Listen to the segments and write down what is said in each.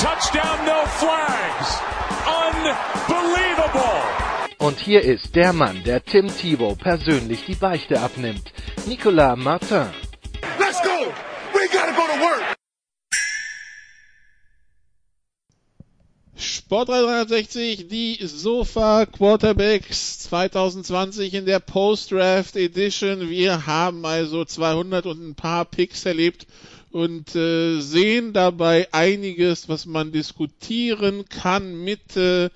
touchdown, no flags. Unbelievable. Und hier ist der Mann, der Tim Thibault persönlich die Beichte abnimmt. Nicolas Martin. Let's go. We gotta go to work. Sport 360, die Sofa Quarterbacks 2020 in der Post-Draft Edition. Wir haben also 200 und ein paar Picks erlebt und äh, sehen dabei einiges, was man diskutieren kann mit äh,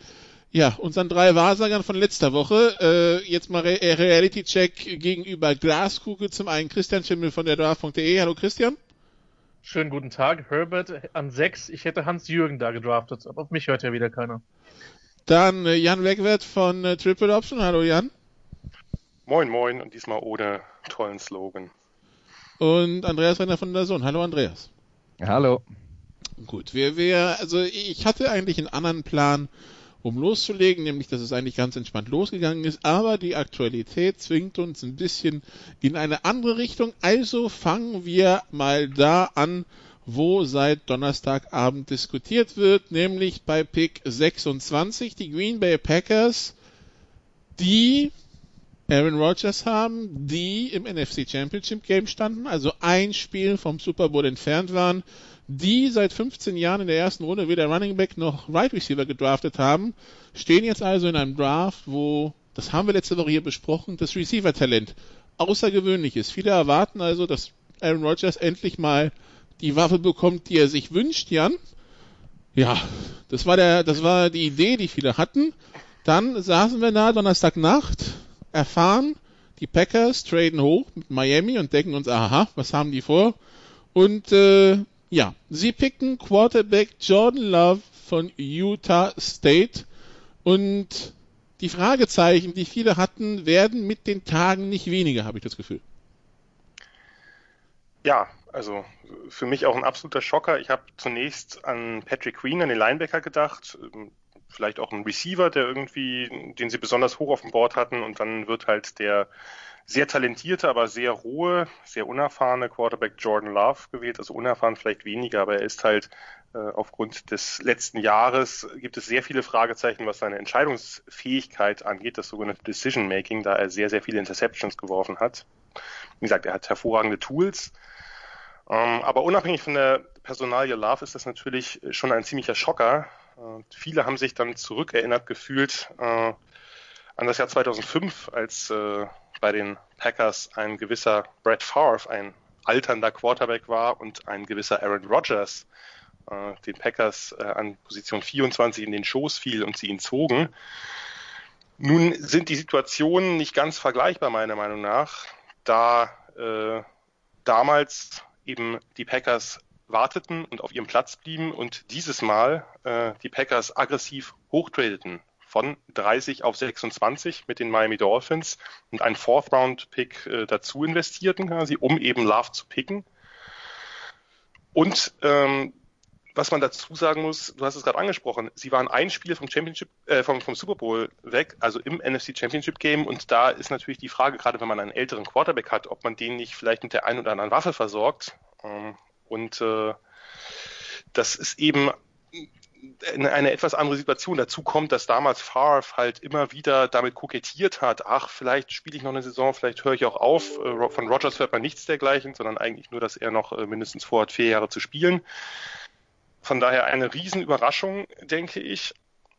ja, unseren drei Wahrsagern von letzter Woche. Äh, jetzt mal Re Reality Check gegenüber Glaskugel. Zum einen Christian Schimmel von der Draft.de. Hallo Christian. Schönen guten Tag. Herbert an sechs. Ich hätte Hans-Jürgen da gedraftet, aber auf mich hört ja wieder keiner. Dann äh, Jan Wegwert von äh, Triple Option. Hallo Jan. Moin Moin und diesmal ohne tollen Slogan. Und Andreas Renner von der Sohn. Hallo Andreas. Hallo. Gut, wir, wir, also ich hatte eigentlich einen anderen Plan, um loszulegen, nämlich dass es eigentlich ganz entspannt losgegangen ist, aber die Aktualität zwingt uns ein bisschen in eine andere Richtung. Also fangen wir mal da an, wo seit Donnerstagabend diskutiert wird, nämlich bei Pick 26, die Green Bay Packers, die Aaron Rodgers haben, die im NFC Championship Game standen, also ein Spiel vom Super Bowl entfernt waren, die seit 15 Jahren in der ersten Runde weder Running Back noch Right Receiver gedraftet haben, stehen jetzt also in einem Draft, wo, das haben wir letzte Woche hier besprochen, das Receiver-Talent außergewöhnlich ist. Viele erwarten also, dass Aaron Rodgers endlich mal die Waffe bekommt, die er sich wünscht, Jan. Ja, das war der, das war die Idee, die viele hatten. Dann saßen wir da Donnerstagnacht, erfahren, die Packers traden hoch mit Miami und denken uns, aha, was haben die vor? Und äh, ja, sie picken Quarterback Jordan Love von Utah State und die Fragezeichen, die viele hatten, werden mit den Tagen nicht weniger, habe ich das Gefühl. Ja, also für mich auch ein absoluter Schocker. Ich habe zunächst an Patrick Queen, an den Linebacker gedacht, vielleicht auch ein Receiver, der irgendwie, den sie besonders hoch auf dem Board hatten und dann wird halt der sehr talentierte, aber sehr rohe, sehr unerfahrene Quarterback Jordan Love gewählt. Also unerfahren vielleicht weniger, aber er ist halt äh, aufgrund des letzten Jahres gibt es sehr viele Fragezeichen, was seine Entscheidungsfähigkeit angeht, das sogenannte Decision Making, da er sehr, sehr viele Interceptions geworfen hat. Wie gesagt, er hat hervorragende Tools. Ähm, aber unabhängig von der Personalie Love ist das natürlich schon ein ziemlicher Schocker. Äh, viele haben sich dann zurückerinnert gefühlt äh, an das Jahr 2005, als äh, bei den Packers ein gewisser Brett Favre, ein alternder Quarterback war und ein gewisser Aaron Rodgers äh, den Packers äh, an Position 24 in den Schoß fiel und sie ihn zogen. Nun sind die Situationen nicht ganz vergleichbar, meiner Meinung nach, da äh, damals eben die Packers warteten und auf ihrem Platz blieben und dieses Mal äh, die Packers aggressiv hochtradeten von 30 auf 26 mit den Miami Dolphins und einen Fourth-Round-Pick äh, dazu investierten, quasi, um eben Love zu picken. Und ähm, was man dazu sagen muss, du hast es gerade angesprochen, sie waren ein Spiel vom Championship, äh, vom, vom Super Bowl weg, also im NFC Championship Game. Und da ist natürlich die Frage, gerade wenn man einen älteren Quarterback hat, ob man den nicht vielleicht mit der einen oder anderen Waffe versorgt. Ähm, und äh, das ist eben eine etwas andere Situation. Dazu kommt, dass damals Favre halt immer wieder damit kokettiert hat, ach, vielleicht spiele ich noch eine Saison, vielleicht höre ich auch auf. Äh, von Rogers hört man nichts dergleichen, sondern eigentlich nur, dass er noch äh, mindestens vorhat, vier Jahre zu spielen. Von daher eine Riesenüberraschung, denke ich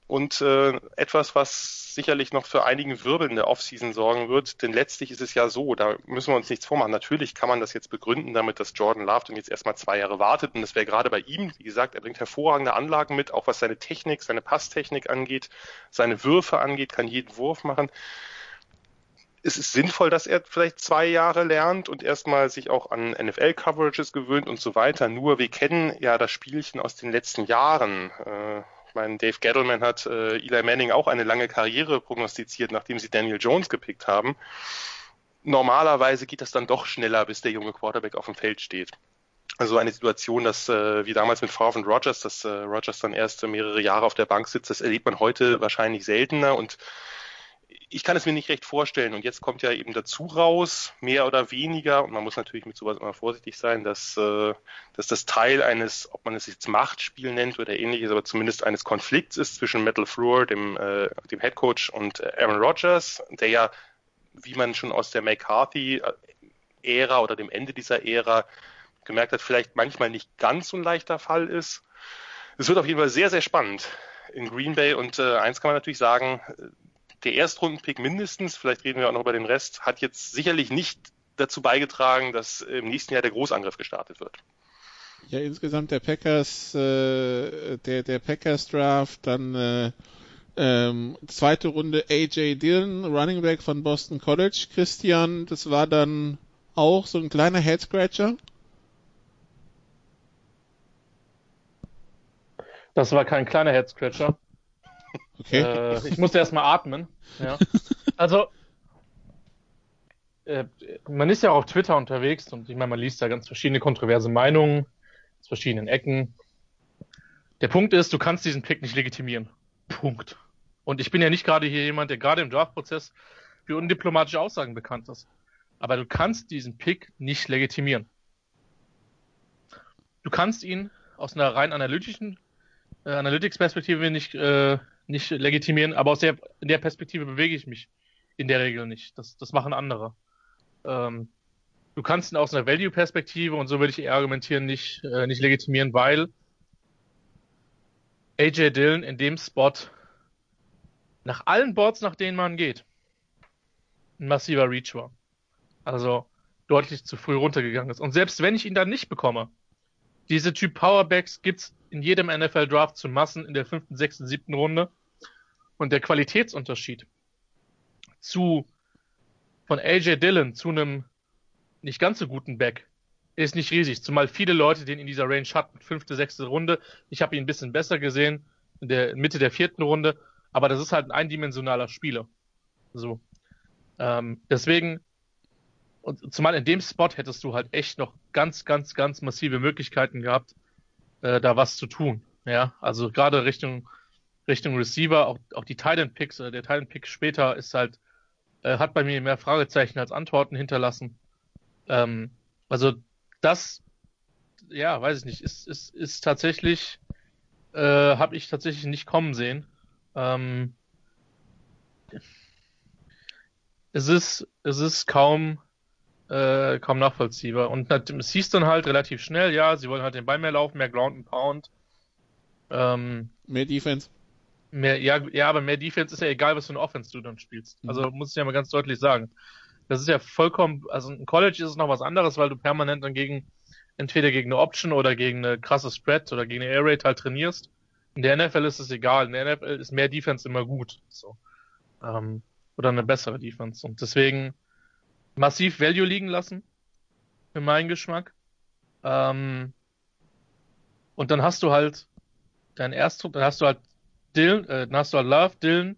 und äh, etwas, was sicherlich noch für einigen Wirbel in der Offseason sorgen wird. Denn letztlich ist es ja so, da müssen wir uns nichts vormachen. Natürlich kann man das jetzt begründen damit, dass Jordan Love dann jetzt erstmal zwei Jahre wartet. Und das wäre gerade bei ihm, wie gesagt, er bringt hervorragende Anlagen mit, auch was seine Technik, seine Passtechnik angeht, seine Würfe angeht, kann jeden Wurf machen es ist sinnvoll, dass er vielleicht zwei Jahre lernt und erstmal sich auch an NFL-Coverages gewöhnt und so weiter. Nur wir kennen ja das Spielchen aus den letzten Jahren. Ich meine, Dave Gettleman hat äh, Eli Manning auch eine lange Karriere prognostiziert, nachdem sie Daniel Jones gepickt haben. Normalerweise geht das dann doch schneller, bis der junge Quarterback auf dem Feld steht. Also eine Situation, dass äh, wie damals mit Favre und Rogers, dass äh, Rogers dann erst mehrere Jahre auf der Bank sitzt, das erlebt man heute wahrscheinlich seltener und ich kann es mir nicht recht vorstellen. Und jetzt kommt ja eben dazu raus, mehr oder weniger, und man muss natürlich mit sowas immer vorsichtig sein, dass, äh, dass das Teil eines, ob man es jetzt Machtspiel nennt oder ähnliches, aber zumindest eines Konflikts ist zwischen Metal Floor, dem, äh, dem Head Coach, und Aaron Rodgers, der ja, wie man schon aus der McCarthy-Ära oder dem Ende dieser Ära gemerkt hat, vielleicht manchmal nicht ganz so ein leichter Fall ist. Es wird auf jeden Fall sehr, sehr spannend in Green Bay und äh, eins kann man natürlich sagen, der Erstrundenpick mindestens, vielleicht reden wir auch noch über den Rest, hat jetzt sicherlich nicht dazu beigetragen, dass im nächsten Jahr der Großangriff gestartet wird. Ja, insgesamt der Packers, äh, der, der Packers Draft, dann äh, ähm, zweite Runde AJ Dillon, Running Back von Boston College. Christian, das war dann auch so ein kleiner Head Scratcher. Das war kein kleiner Head Scratcher. Okay. Äh, ich musste erstmal atmen. Ja. Also, äh, man ist ja auch auf Twitter unterwegs und ich meine, man liest da ganz verschiedene kontroverse Meinungen aus verschiedenen Ecken. Der Punkt ist, du kannst diesen Pick nicht legitimieren. Punkt. Und ich bin ja nicht gerade hier jemand, der gerade im Draftprozess für undiplomatische Aussagen bekannt ist. Aber du kannst diesen Pick nicht legitimieren. Du kannst ihn aus einer rein analytischen äh, Analytics-Perspektive nicht äh, nicht legitimieren, aber aus der, in der Perspektive bewege ich mich in der Regel nicht. Das, das machen andere. Ähm, du kannst ihn aus einer Value-Perspektive, und so würde ich eher argumentieren, nicht, äh, nicht legitimieren, weil AJ Dillon in dem Spot nach allen Boards, nach denen man geht, ein massiver Reach war. Also deutlich zu früh runtergegangen ist. Und selbst wenn ich ihn dann nicht bekomme, diese Typ Powerbacks gibt's in jedem NFL Draft zu Massen in der fünften, sechsten, siebten Runde. Und der Qualitätsunterschied zu von AJ Dillon zu einem nicht ganz so guten Back ist nicht riesig, zumal viele Leute den in dieser Range hatten, fünfte, sechste Runde. Ich habe ihn ein bisschen besser gesehen in der Mitte der vierten Runde, aber das ist halt ein eindimensionaler Spieler. So. Ähm, deswegen und zumal in dem Spot hättest du halt echt noch ganz, ganz, ganz massive Möglichkeiten gehabt, äh, da was zu tun. Ja, also gerade Richtung Richtung Receiver, auch, auch die Titan Picks, äh, der Titan Pick später ist halt, äh, hat bei mir mehr Fragezeichen als Antworten hinterlassen. Ähm, also das, ja, weiß ich nicht, ist, ist, ist tatsächlich, äh, habe ich tatsächlich nicht kommen sehen. Ähm, es ist, es ist kaum, äh, kaum nachvollziehbar. Und es hieß dann halt relativ schnell, ja, sie wollen halt den Ball mehr laufen, mehr Ground and Pound. Ähm, mehr Defense. Mehr, ja, ja, aber mehr Defense ist ja egal, was für eine Offense du dann spielst. Mhm. Also muss ich ja mal ganz deutlich sagen. Das ist ja vollkommen, also in College ist es noch was anderes, weil du permanent dann gegen, entweder gegen eine Option oder gegen eine krasse Spread oder gegen eine Air Raid halt trainierst. In der NFL ist es egal. In der NFL ist mehr Defense immer gut. So. Ähm, oder eine bessere Defense. Und deswegen, massiv Value liegen lassen, für meinen Geschmack. Ähm, und dann hast du halt dein Erstdruck, dann hast du halt Dylan, äh, dann hast du halt Love, Dylan,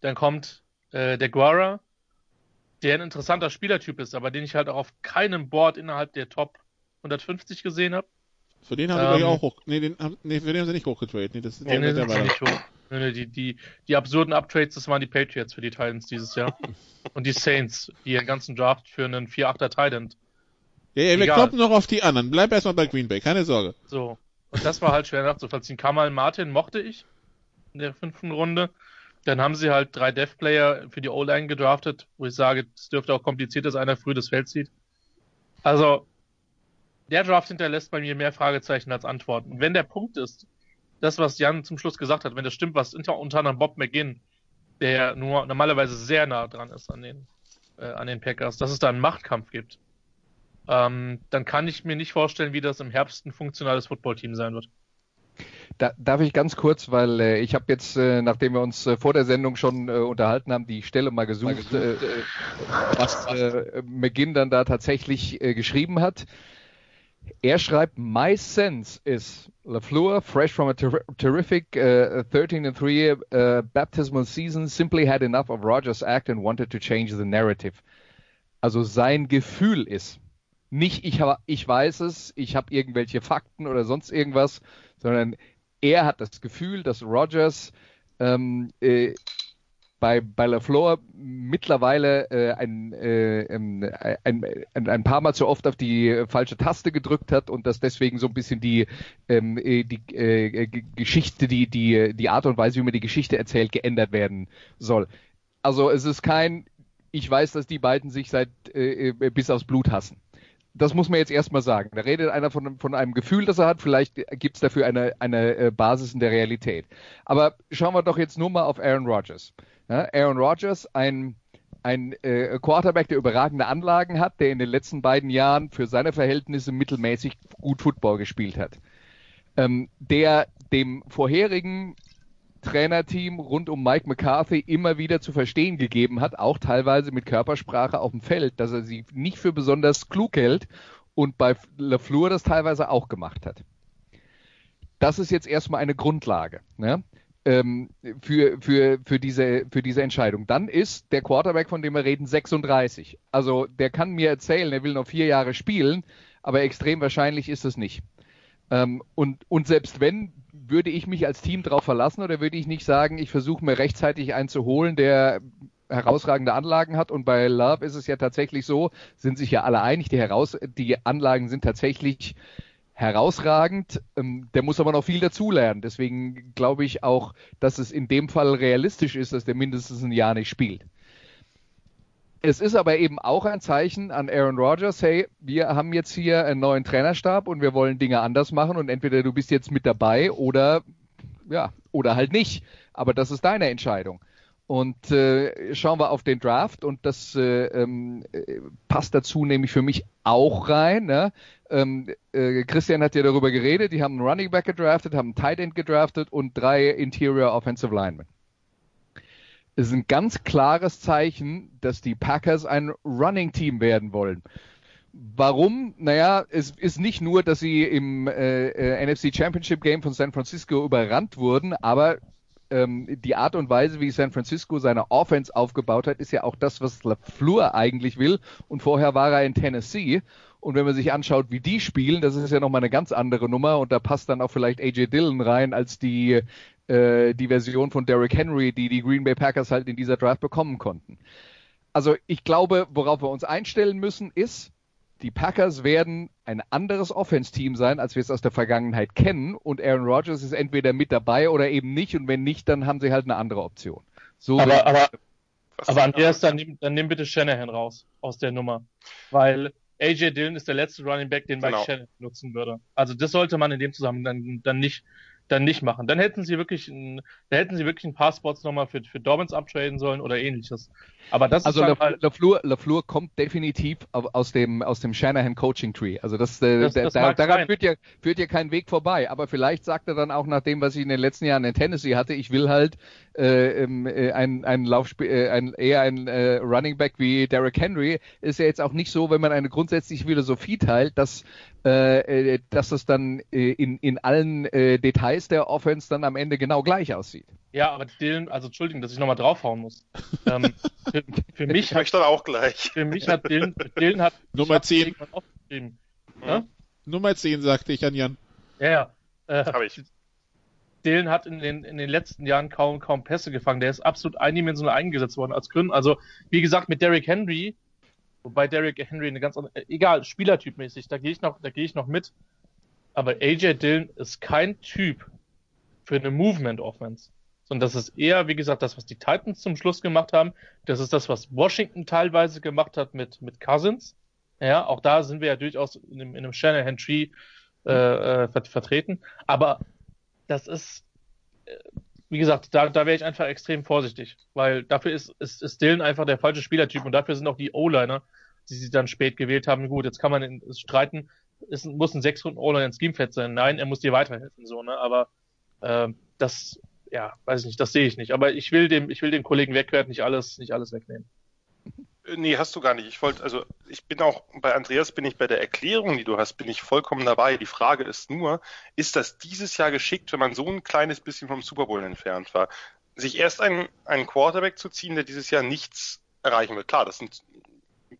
dann kommt äh, der Guara, der ein interessanter Spielertyp ist, aber den ich halt auch auf keinem Board innerhalb der Top 150 gesehen habe. Für den haben ähm, die auch hoch. Nee, den, nee, für den haben sie nicht hochgetradet. Nee, das nee, der, der nicht hoch. Die, die, die absurden Uptrades, das waren die Patriots für die Titans dieses Jahr. Und die Saints, die ihren ganzen Draft für einen 4-8er Titan. Ja, ja, wir kloppen noch auf die anderen. Bleib erstmal bei Green Bay, keine Sorge. So. Und das war halt schwer nachzuvollziehen. Kamal Martin mochte ich in der fünften Runde. Dann haben sie halt drei Dev-Player für die O-Line gedraftet, wo ich sage, es dürfte auch kompliziert, dass einer früh das Feld zieht. Also, der Draft hinterlässt bei mir mehr Fragezeichen als Antworten. Wenn der Punkt ist, das, was Jan zum Schluss gesagt hat, wenn das stimmt, was unter, unter anderem Bob McGinn, der nur normalerweise sehr nah dran ist an den, äh, an den Packers, dass es da einen Machtkampf gibt, ähm, dann kann ich mir nicht vorstellen, wie das im Herbst ein funktionales Footballteam sein wird. da, darf ich ganz kurz, weil äh, ich habe jetzt, äh, nachdem wir uns äh, vor der Sendung schon äh, unterhalten haben, die Stelle mal gesucht, mal gesucht äh, äh, was äh, McGinn dann da tatsächlich äh, geschrieben hat. Er schreibt, My sense is LaFleur, fresh from a ter terrific uh, 13 and 3 uh, baptismal season, simply had enough of Rogers' act and wanted to change the narrative. Also sein Gefühl ist, nicht ich, ich weiß es, ich habe irgendwelche Fakten oder sonst irgendwas, sondern er hat das Gefühl, dass Rogers ähm, äh, bei, bei LaFleur mittlerweile äh, ein, äh, ähm, ein, ein, ein, paar Mal zu oft auf die falsche Taste gedrückt hat und dass deswegen so ein bisschen die, ähm, äh, die äh, Geschichte, die, die, die Art und Weise, wie man die Geschichte erzählt, geändert werden soll. Also es ist kein, ich weiß, dass die beiden sich seit äh, äh bis aufs Blut hassen das muss man jetzt erstmal sagen. Da redet einer von, von einem Gefühl, das er hat. Vielleicht gibt es dafür eine, eine äh, Basis in der Realität. Aber schauen wir doch jetzt nur mal auf Aaron Rodgers. Ja, Aaron Rodgers, ein, ein äh, Quarterback, der überragende Anlagen hat, der in den letzten beiden Jahren für seine Verhältnisse mittelmäßig gut Football gespielt hat. Ähm, der dem vorherigen Trainerteam rund um Mike McCarthy immer wieder zu verstehen gegeben hat, auch teilweise mit Körpersprache auf dem Feld, dass er sie nicht für besonders klug hält und bei LeFleur das teilweise auch gemacht hat. Das ist jetzt erstmal eine Grundlage ne? Ähm, für, für, für, diese, für diese Entscheidung. Dann ist der Quarterback, von dem wir reden, 36. Also der kann mir erzählen, er will noch vier Jahre spielen, aber extrem wahrscheinlich ist es nicht. Ähm, und, und selbst wenn, würde ich mich als Team darauf verlassen oder würde ich nicht sagen, ich versuche mir rechtzeitig einen zu holen, der herausragende Anlagen hat und bei Love ist es ja tatsächlich so, sind sich ja alle einig, die, heraus, die Anlagen sind tatsächlich herausragend. Ähm, der muss aber noch viel dazulernen. Deswegen glaube ich auch, dass es in dem Fall realistisch ist, dass der mindestens ein Jahr nicht spielt. Es ist aber eben auch ein Zeichen an Aaron Rodgers, hey, wir haben jetzt hier einen neuen Trainerstab und wir wollen Dinge anders machen und entweder du bist jetzt mit dabei oder ja, oder halt nicht. Aber das ist deine Entscheidung. Und äh, schauen wir auf den Draft und das äh, ähm, passt dazu nämlich für mich auch rein. Ne? Ähm, äh, Christian hat ja darüber geredet, die haben einen Running Back gedraftet, haben einen Tight End gedraftet und drei Interior Offensive Linemen ist ein ganz klares Zeichen, dass die Packers ein Running Team werden wollen. Warum? Naja, es ist nicht nur, dass sie im äh, äh NFC Championship Game von San Francisco überrannt wurden, aber ähm, die Art und Weise, wie San Francisco seine Offense aufgebaut hat, ist ja auch das, was LaFleur eigentlich will. Und vorher war er in Tennessee. Und wenn man sich anschaut, wie die spielen, das ist ja nochmal eine ganz andere Nummer. Und da passt dann auch vielleicht AJ Dillon rein als die äh, die Version von Derrick Henry, die die Green Bay Packers halt in dieser Draft bekommen konnten. Also ich glaube, worauf wir uns einstellen müssen, ist, die Packers werden ein anderes Offense-Team sein, als wir es aus der Vergangenheit kennen. Und Aaron Rodgers ist entweder mit dabei oder eben nicht. Und wenn nicht, dann haben sie halt eine andere Option. So aber, aber, aber Andreas, dann nimm, dann nimm bitte Shanahan raus aus der Nummer. Weil AJ Dillon ist der letzte Running Back, den genau. Mike Shanahan nutzen würde. Also das sollte man in dem Zusammenhang dann, dann nicht dann nicht machen. Dann hätten sie wirklich ein, da hätten sie wirklich ein paar Spots nochmal für, für Dobbins abtraden sollen oder ähnliches. Aber das also ist halt LaFleur, LaFleur kommt definitiv aus dem, aus dem Shanahan Coaching Tree. Also das, äh, das, das da, daran führt ja, führt ja kein Weg vorbei. Aber vielleicht sagt er dann auch nach dem, was ich in den letzten Jahren in Tennessee hatte, ich will halt äh, äh, ein, ein Laufspiel, äh, ein, eher ein äh, Running Back wie Derrick Henry. Ist ja jetzt auch nicht so, wenn man eine grundsätzliche Philosophie teilt, dass äh, äh, dass es dann äh, in, in allen äh, Details der Offense dann am Ende genau gleich aussieht. Ja, aber Dylan, also Entschuldigung, dass ich nochmal draufhauen muss. Ähm, für, für mich ich hat, dann auch gleich. Für mich hat Dylan, Dylan hat Nummer 10. Mhm. Ja? Nummer 10, sagte ich an Jan. Ja, ja. Äh, Hab ich. Dylan hat in den, in den letzten Jahren kaum, kaum Pässe gefangen. Der ist absolut eindimensional eingesetzt worden als Grün. Also, wie gesagt, mit Derrick Henry Wobei Derrick Henry eine ganz andere, äh, egal, Spielertypmäßig, da gehe ich noch, da gehe ich noch mit. Aber AJ Dillon ist kein Typ für eine Movement Offense. Sondern das ist eher, wie gesagt, das, was die Titans zum Schluss gemacht haben. Das ist das, was Washington teilweise gemacht hat mit, mit Cousins. Ja, auch da sind wir ja durchaus in einem, in einem Shanahan Tree äh, äh, vertreten. Aber das ist, äh, wie gesagt, da, da wäre ich einfach extrem vorsichtig, weil dafür ist, ist, ist Dylan einfach der falsche Spielertyp und dafür sind auch die O-Liner, die sie dann spät gewählt haben. Gut, jetzt kann man in, streiten, es muss ein sechs Runden O-Liner ins Schemefett sein. Nein, er muss dir weiterhelfen, so, ne, aber Äh, das, ja, weiß ich nicht, das sehe ich nicht. Aber ich will dem, ich will dem Kollegen Wegwert nicht alles, nicht alles wegnehmen. Äh, nee, hast du gar nicht. Ich wollte, also ich bin auch bei Andreas bin ich bei der Erklärung, die du hast, bin ich vollkommen dabei. Die Frage ist nur, ist das dieses Jahr geschickt, wenn man so ein kleines bisschen vom Super Bowl entfernt war? Sich erst einen, einen Quarterback zu ziehen, der dieses Jahr nichts erreichen wird. Klar, das sind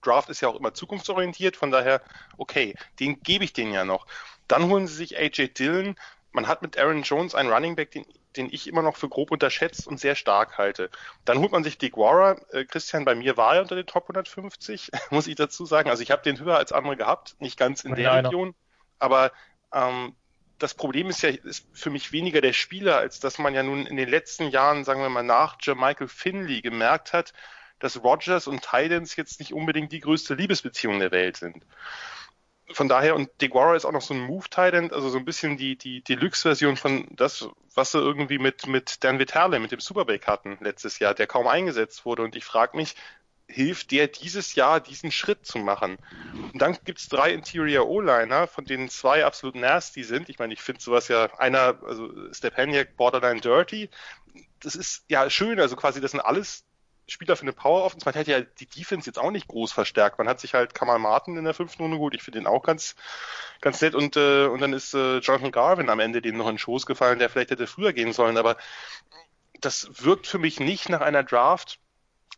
Draft ist ja auch immer zukunftsorientiert, von daher, okay, den gebe ich denen ja noch. Dann holen sie sich AJ Dillon. Man hat mit Aaron Jones einen Running Back, den den ich immer noch für grob unterschätzt und sehr stark halte. Dann holt man sich Diguara. Äh, Christian, bei mir war er unter den Top 150, muss ich dazu sagen. Also ich habe den höher als andere gehabt, nicht ganz in der Region, aber ähm, das Problem ist ja ist für mich weniger der Spieler, als dass man ja nun in den letzten Jahren, sagen wir mal, nach Jermichael Finley gemerkt hat, dass Rogers und Titans jetzt nicht unbedingt die größte Liebesbeziehung der Welt sind von daher, und Deguara ist auch noch so ein Move-Titan, also so ein bisschen die, die Deluxe-Version von das, was sie irgendwie mit, mit Dan Vitale, mit dem Superbake hatten letztes Jahr, der kaum eingesetzt wurde. Und ich frage mich, hilft der dieses Jahr diesen Schritt zu machen? Und dann gibt's drei Interior O-Liner, von denen zwei absolut nasty sind. Ich meine, ich finde sowas ja, einer, also Stepaniak borderline dirty. Das ist ja schön, also quasi, das sind alles Spieler für eine Power Offense. Man hätte ja die Defense jetzt auch nicht groß verstärkt. Man hat sich halt Kamal Martin in der fünften Runde gut. Ich finde den auch ganz, ganz nett. Und, äh, und dann ist äh, Jonathan Garvin am Ende dem noch in den Schoß gefallen, der vielleicht hätte früher gehen sollen. Aber das wirkt für mich nicht nach einer Draft,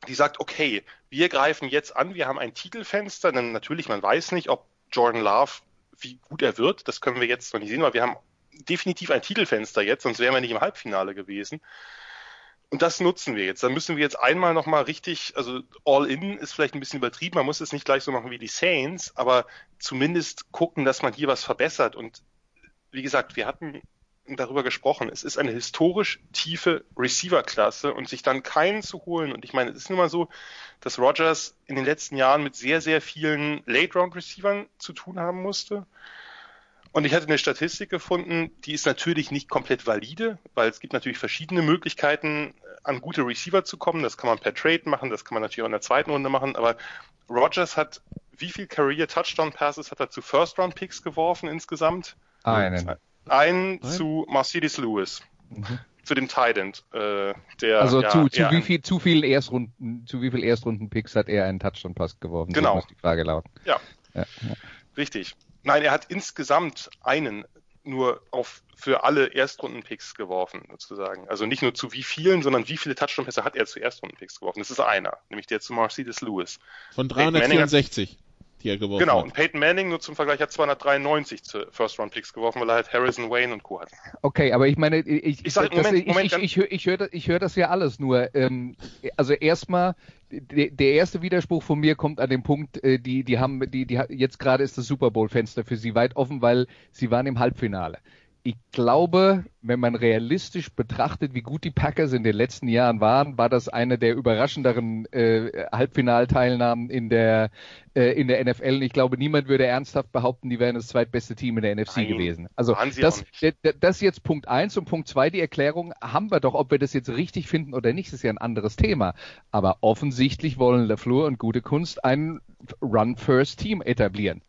die sagt, okay, wir greifen jetzt an, wir haben ein Titelfenster. Denn natürlich, man weiß nicht, ob Jordan Love, wie gut er wird. Das können wir jetzt noch nicht sehen, weil wir haben definitiv ein Titelfenster jetzt, sonst wären wir nicht im Halbfinale gewesen. Und das nutzen wir jetzt. Dann müssen wir jetzt einmal nochmal richtig, also All-In ist vielleicht ein bisschen übertrieben, man muss es nicht gleich so machen wie die Saints, aber zumindest gucken, dass man hier was verbessert. Und wie gesagt, wir hatten darüber gesprochen. Es ist eine historisch tiefe Receiver-Klasse und sich dann keinen zu holen. Und ich meine, es ist nun mal so, dass Rogers in den letzten Jahren mit sehr, sehr vielen Late-Round-Receivern zu tun haben musste. Und ich hatte eine Statistik gefunden, die ist natürlich nicht komplett valide, weil es gibt natürlich verschiedene Möglichkeiten, an gute Receiver zu kommen. Das kann man per Trade machen, das kann man natürlich auch in der zweiten Runde machen. Aber Rogers hat, wie viel Career Touchdown Passes hat er zu First Round Picks geworfen insgesamt? Einen. Einen Nein? zu Mercedes Lewis. Mhm. Zu dem Tident, äh, der. Also ja, zu, zu wie viel, zu viel Erstrunden, zu wie viel Erstrunden-Picks hat er einen Touchdown-Pass geworfen? Genau. So muss die Frage lauten. Ja. ja. Richtig. Nein, er hat insgesamt einen nur auf für alle Erstrunden-Picks geworfen, sozusagen. Also nicht nur zu wie vielen, sondern wie viele Touchdown-Pässe hat er zu Erstrunden-Picks geworfen. Das ist einer, nämlich der zu Mercedes Lewis. Von 364 die er geworfen genau, hat. Genau, und Peyton Manning nur zum Vergleich hat 293 zu First-Round-Picks geworfen, weil er halt Harrison, Wayne und Co. hat. Okay, aber ich meine, ich, ich, sag, Moment, ich, Moment, ich, ich, ich, ich höre das, ich hör das ja alles nur. Ähm, also erstmal, der, erste Widerspruch von mir kommt an dem Punkt, äh, die, die haben, die, die, jetzt gerade ist das Super Bowl-Fenster für sie weit offen, weil sie waren im Halbfinale ich glaube, wenn man realistisch betrachtet, wie gut die Packers in den letzten Jahren waren, war das eine der überraschenderen äh, Halbfinalteilnahmen in der äh, in der NFL. Und ich glaube, niemand würde ernsthaft behaupten, die wären das zweitbeste Team in der NFC Nein, gewesen. Also das, das jetzt Punkt eins und Punkt zwei die Erklärung haben wir doch, ob wir das jetzt richtig finden oder nicht, ist ja ein anderes Thema. Aber offensichtlich wollen LaFleur und gute Kunst ein Run-First-Team etablieren.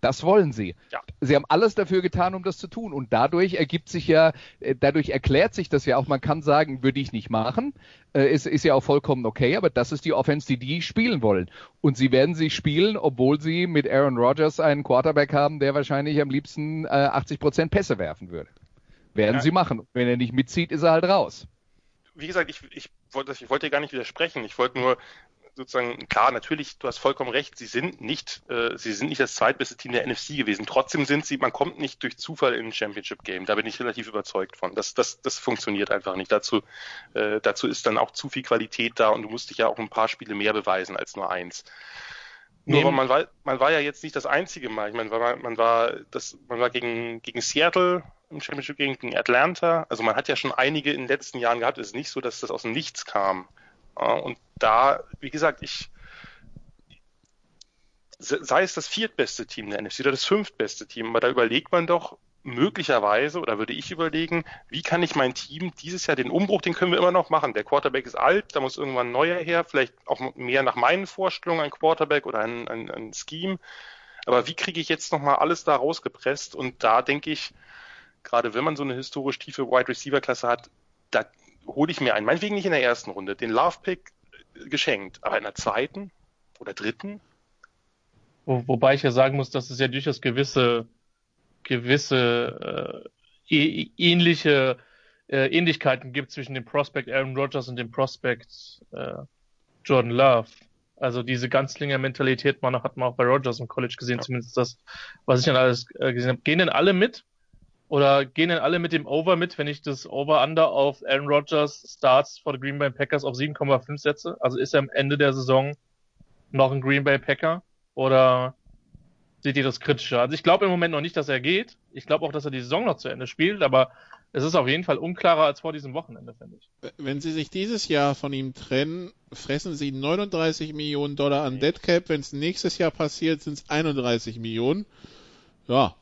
Das wollen sie. Ja. Sie haben alles dafür getan, um das zu tun. Und dadurch ergibt sich ja, äh, dadurch erklärt sich das ja auch. Man kann sagen, würde ich nicht machen. Äh, ist, ist ja auch vollkommen okay, aber das ist die Offense, die die spielen wollen. Und sie werden sie spielen, obwohl sie mit Aaron Rodgers einen Quarterback haben, der wahrscheinlich am liebsten äh, 80 Prozent Pässe werfen würde. Werden ja. sie machen. Wenn er nicht mitzieht, ist er halt raus. Wie gesagt, ich, ich wollte, ich wollte gar nicht widersprechen. Ich wollte nur sozusagen, klar, natürlich, du hast vollkommen recht, sie sind nicht, äh, sie sind nicht das zweitbeste Team der NFC gewesen. Trotzdem sind sie, man kommt nicht durch Zufall in ein Championship Game. Da bin ich relativ überzeugt von. Das, das, das funktioniert einfach nicht. Dazu, äh, dazu ist dann auch zu viel Qualität da und du musst dich ja auch ein paar Spiele mehr beweisen als nur eins. Nur aber man war, man war ja jetzt nicht das einzige Mal. Ich meine, man, man war, das, man war gegen, gegen Seattle im Championship gegen Atlanta. Also man hat ja schon einige in den letzten Jahren gehabt. Es ist nicht so, dass das aus dem Nichts kam. Und da, wie gesagt, ich sei es das viertbeste Team der NFC oder das fünftbeste Team, aber da überlegt man doch möglicherweise oder würde ich überlegen, wie kann ich mein Team dieses Jahr den Umbruch, den können wir immer noch machen. Der Quarterback ist alt, da muss irgendwann ein neuer her, vielleicht auch mehr nach meinen Vorstellungen ein Quarterback oder ein, ein, ein Scheme. Aber wie kriege ich jetzt nochmal alles da rausgepresst? Und da denke ich, gerade wenn man so eine historisch tiefe Wide Receiver Klasse hat, da hole ich mir einen, meinetwegen nicht in der ersten Runde, den Love Pick geschenkt, aber in der zweiten oder dritten. Wo, wobei ich ja sagen muss, dass es ja durchaus gewisse, gewisse äh, ähnliche äh, Ähnlichkeiten gibt zwischen dem Prospect Aaron Rodgers und dem Prospect äh, Jordan Love. Also diese Ganzlinger-Mentalität man hat man auch bei Rodgers im College gesehen, ja. zumindest das, was ich dann alles äh, gesehen habe. Gehen denn alle mit? Oder gehen denn alle mit dem Over mit, wenn ich das Over-Under auf Aaron Rodgers Starts for the Green Bay Packers auf 7,5 setze? Also ist er am Ende der Saison noch ein Green Bay Packer? Oder seht ihr das kritischer? Also ich glaube im Moment noch nicht, dass er geht. Ich glaube auch, dass er die Saison noch zu Ende spielt, aber es ist auf jeden Fall unklarer als vor diesem Wochenende, finde ich. Wenn sie sich dieses Jahr von ihm trennen, fressen sie 39 Millionen Dollar an Deadcap. Wenn es nächstes Jahr passiert, sind es 31 Millionen. Ja,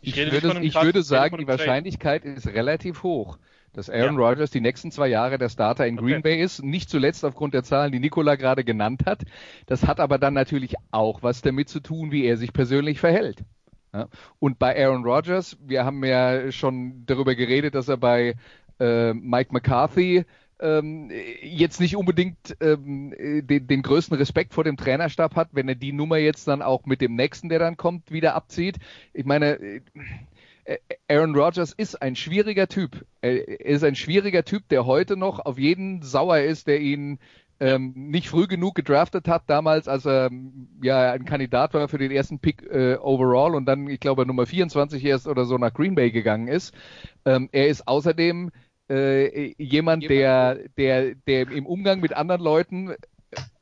ich, ich würde, ich würde sagen, die Wahrscheinlichkeit ist relativ hoch, dass Aaron ja. Rodgers die nächsten zwei Jahre der Starter in Green okay. Bay ist. Nicht zuletzt aufgrund der Zahlen, die Nikola gerade genannt hat. Das hat aber dann natürlich auch was damit zu tun, wie er sich persönlich verhält. Ja. Und bei Aaron Rodgers, wir haben ja schon darüber geredet, dass er bei äh, Mike McCarthy ähm, jetzt nicht unbedingt ähm, den, den größten Respekt vor dem Trainerstab hat, wenn er die Nummer jetzt dann auch mit dem nächsten, der dann kommt, wieder abzieht. Ich meine, äh, Aaron Rodgers ist ein schwieriger Typ. Er ist ein schwieriger Typ, der heute noch auf jeden sauer ist, der ihn ähm, nicht früh genug gedraftet hat, damals, als er ja ein Kandidat war für den ersten Pick äh, overall und dann, ich glaube, Nummer 24 erst oder so nach Green Bay gegangen ist. Ähm, er ist außerdem äh, jemand, der, der, der im Umgang mit anderen Leuten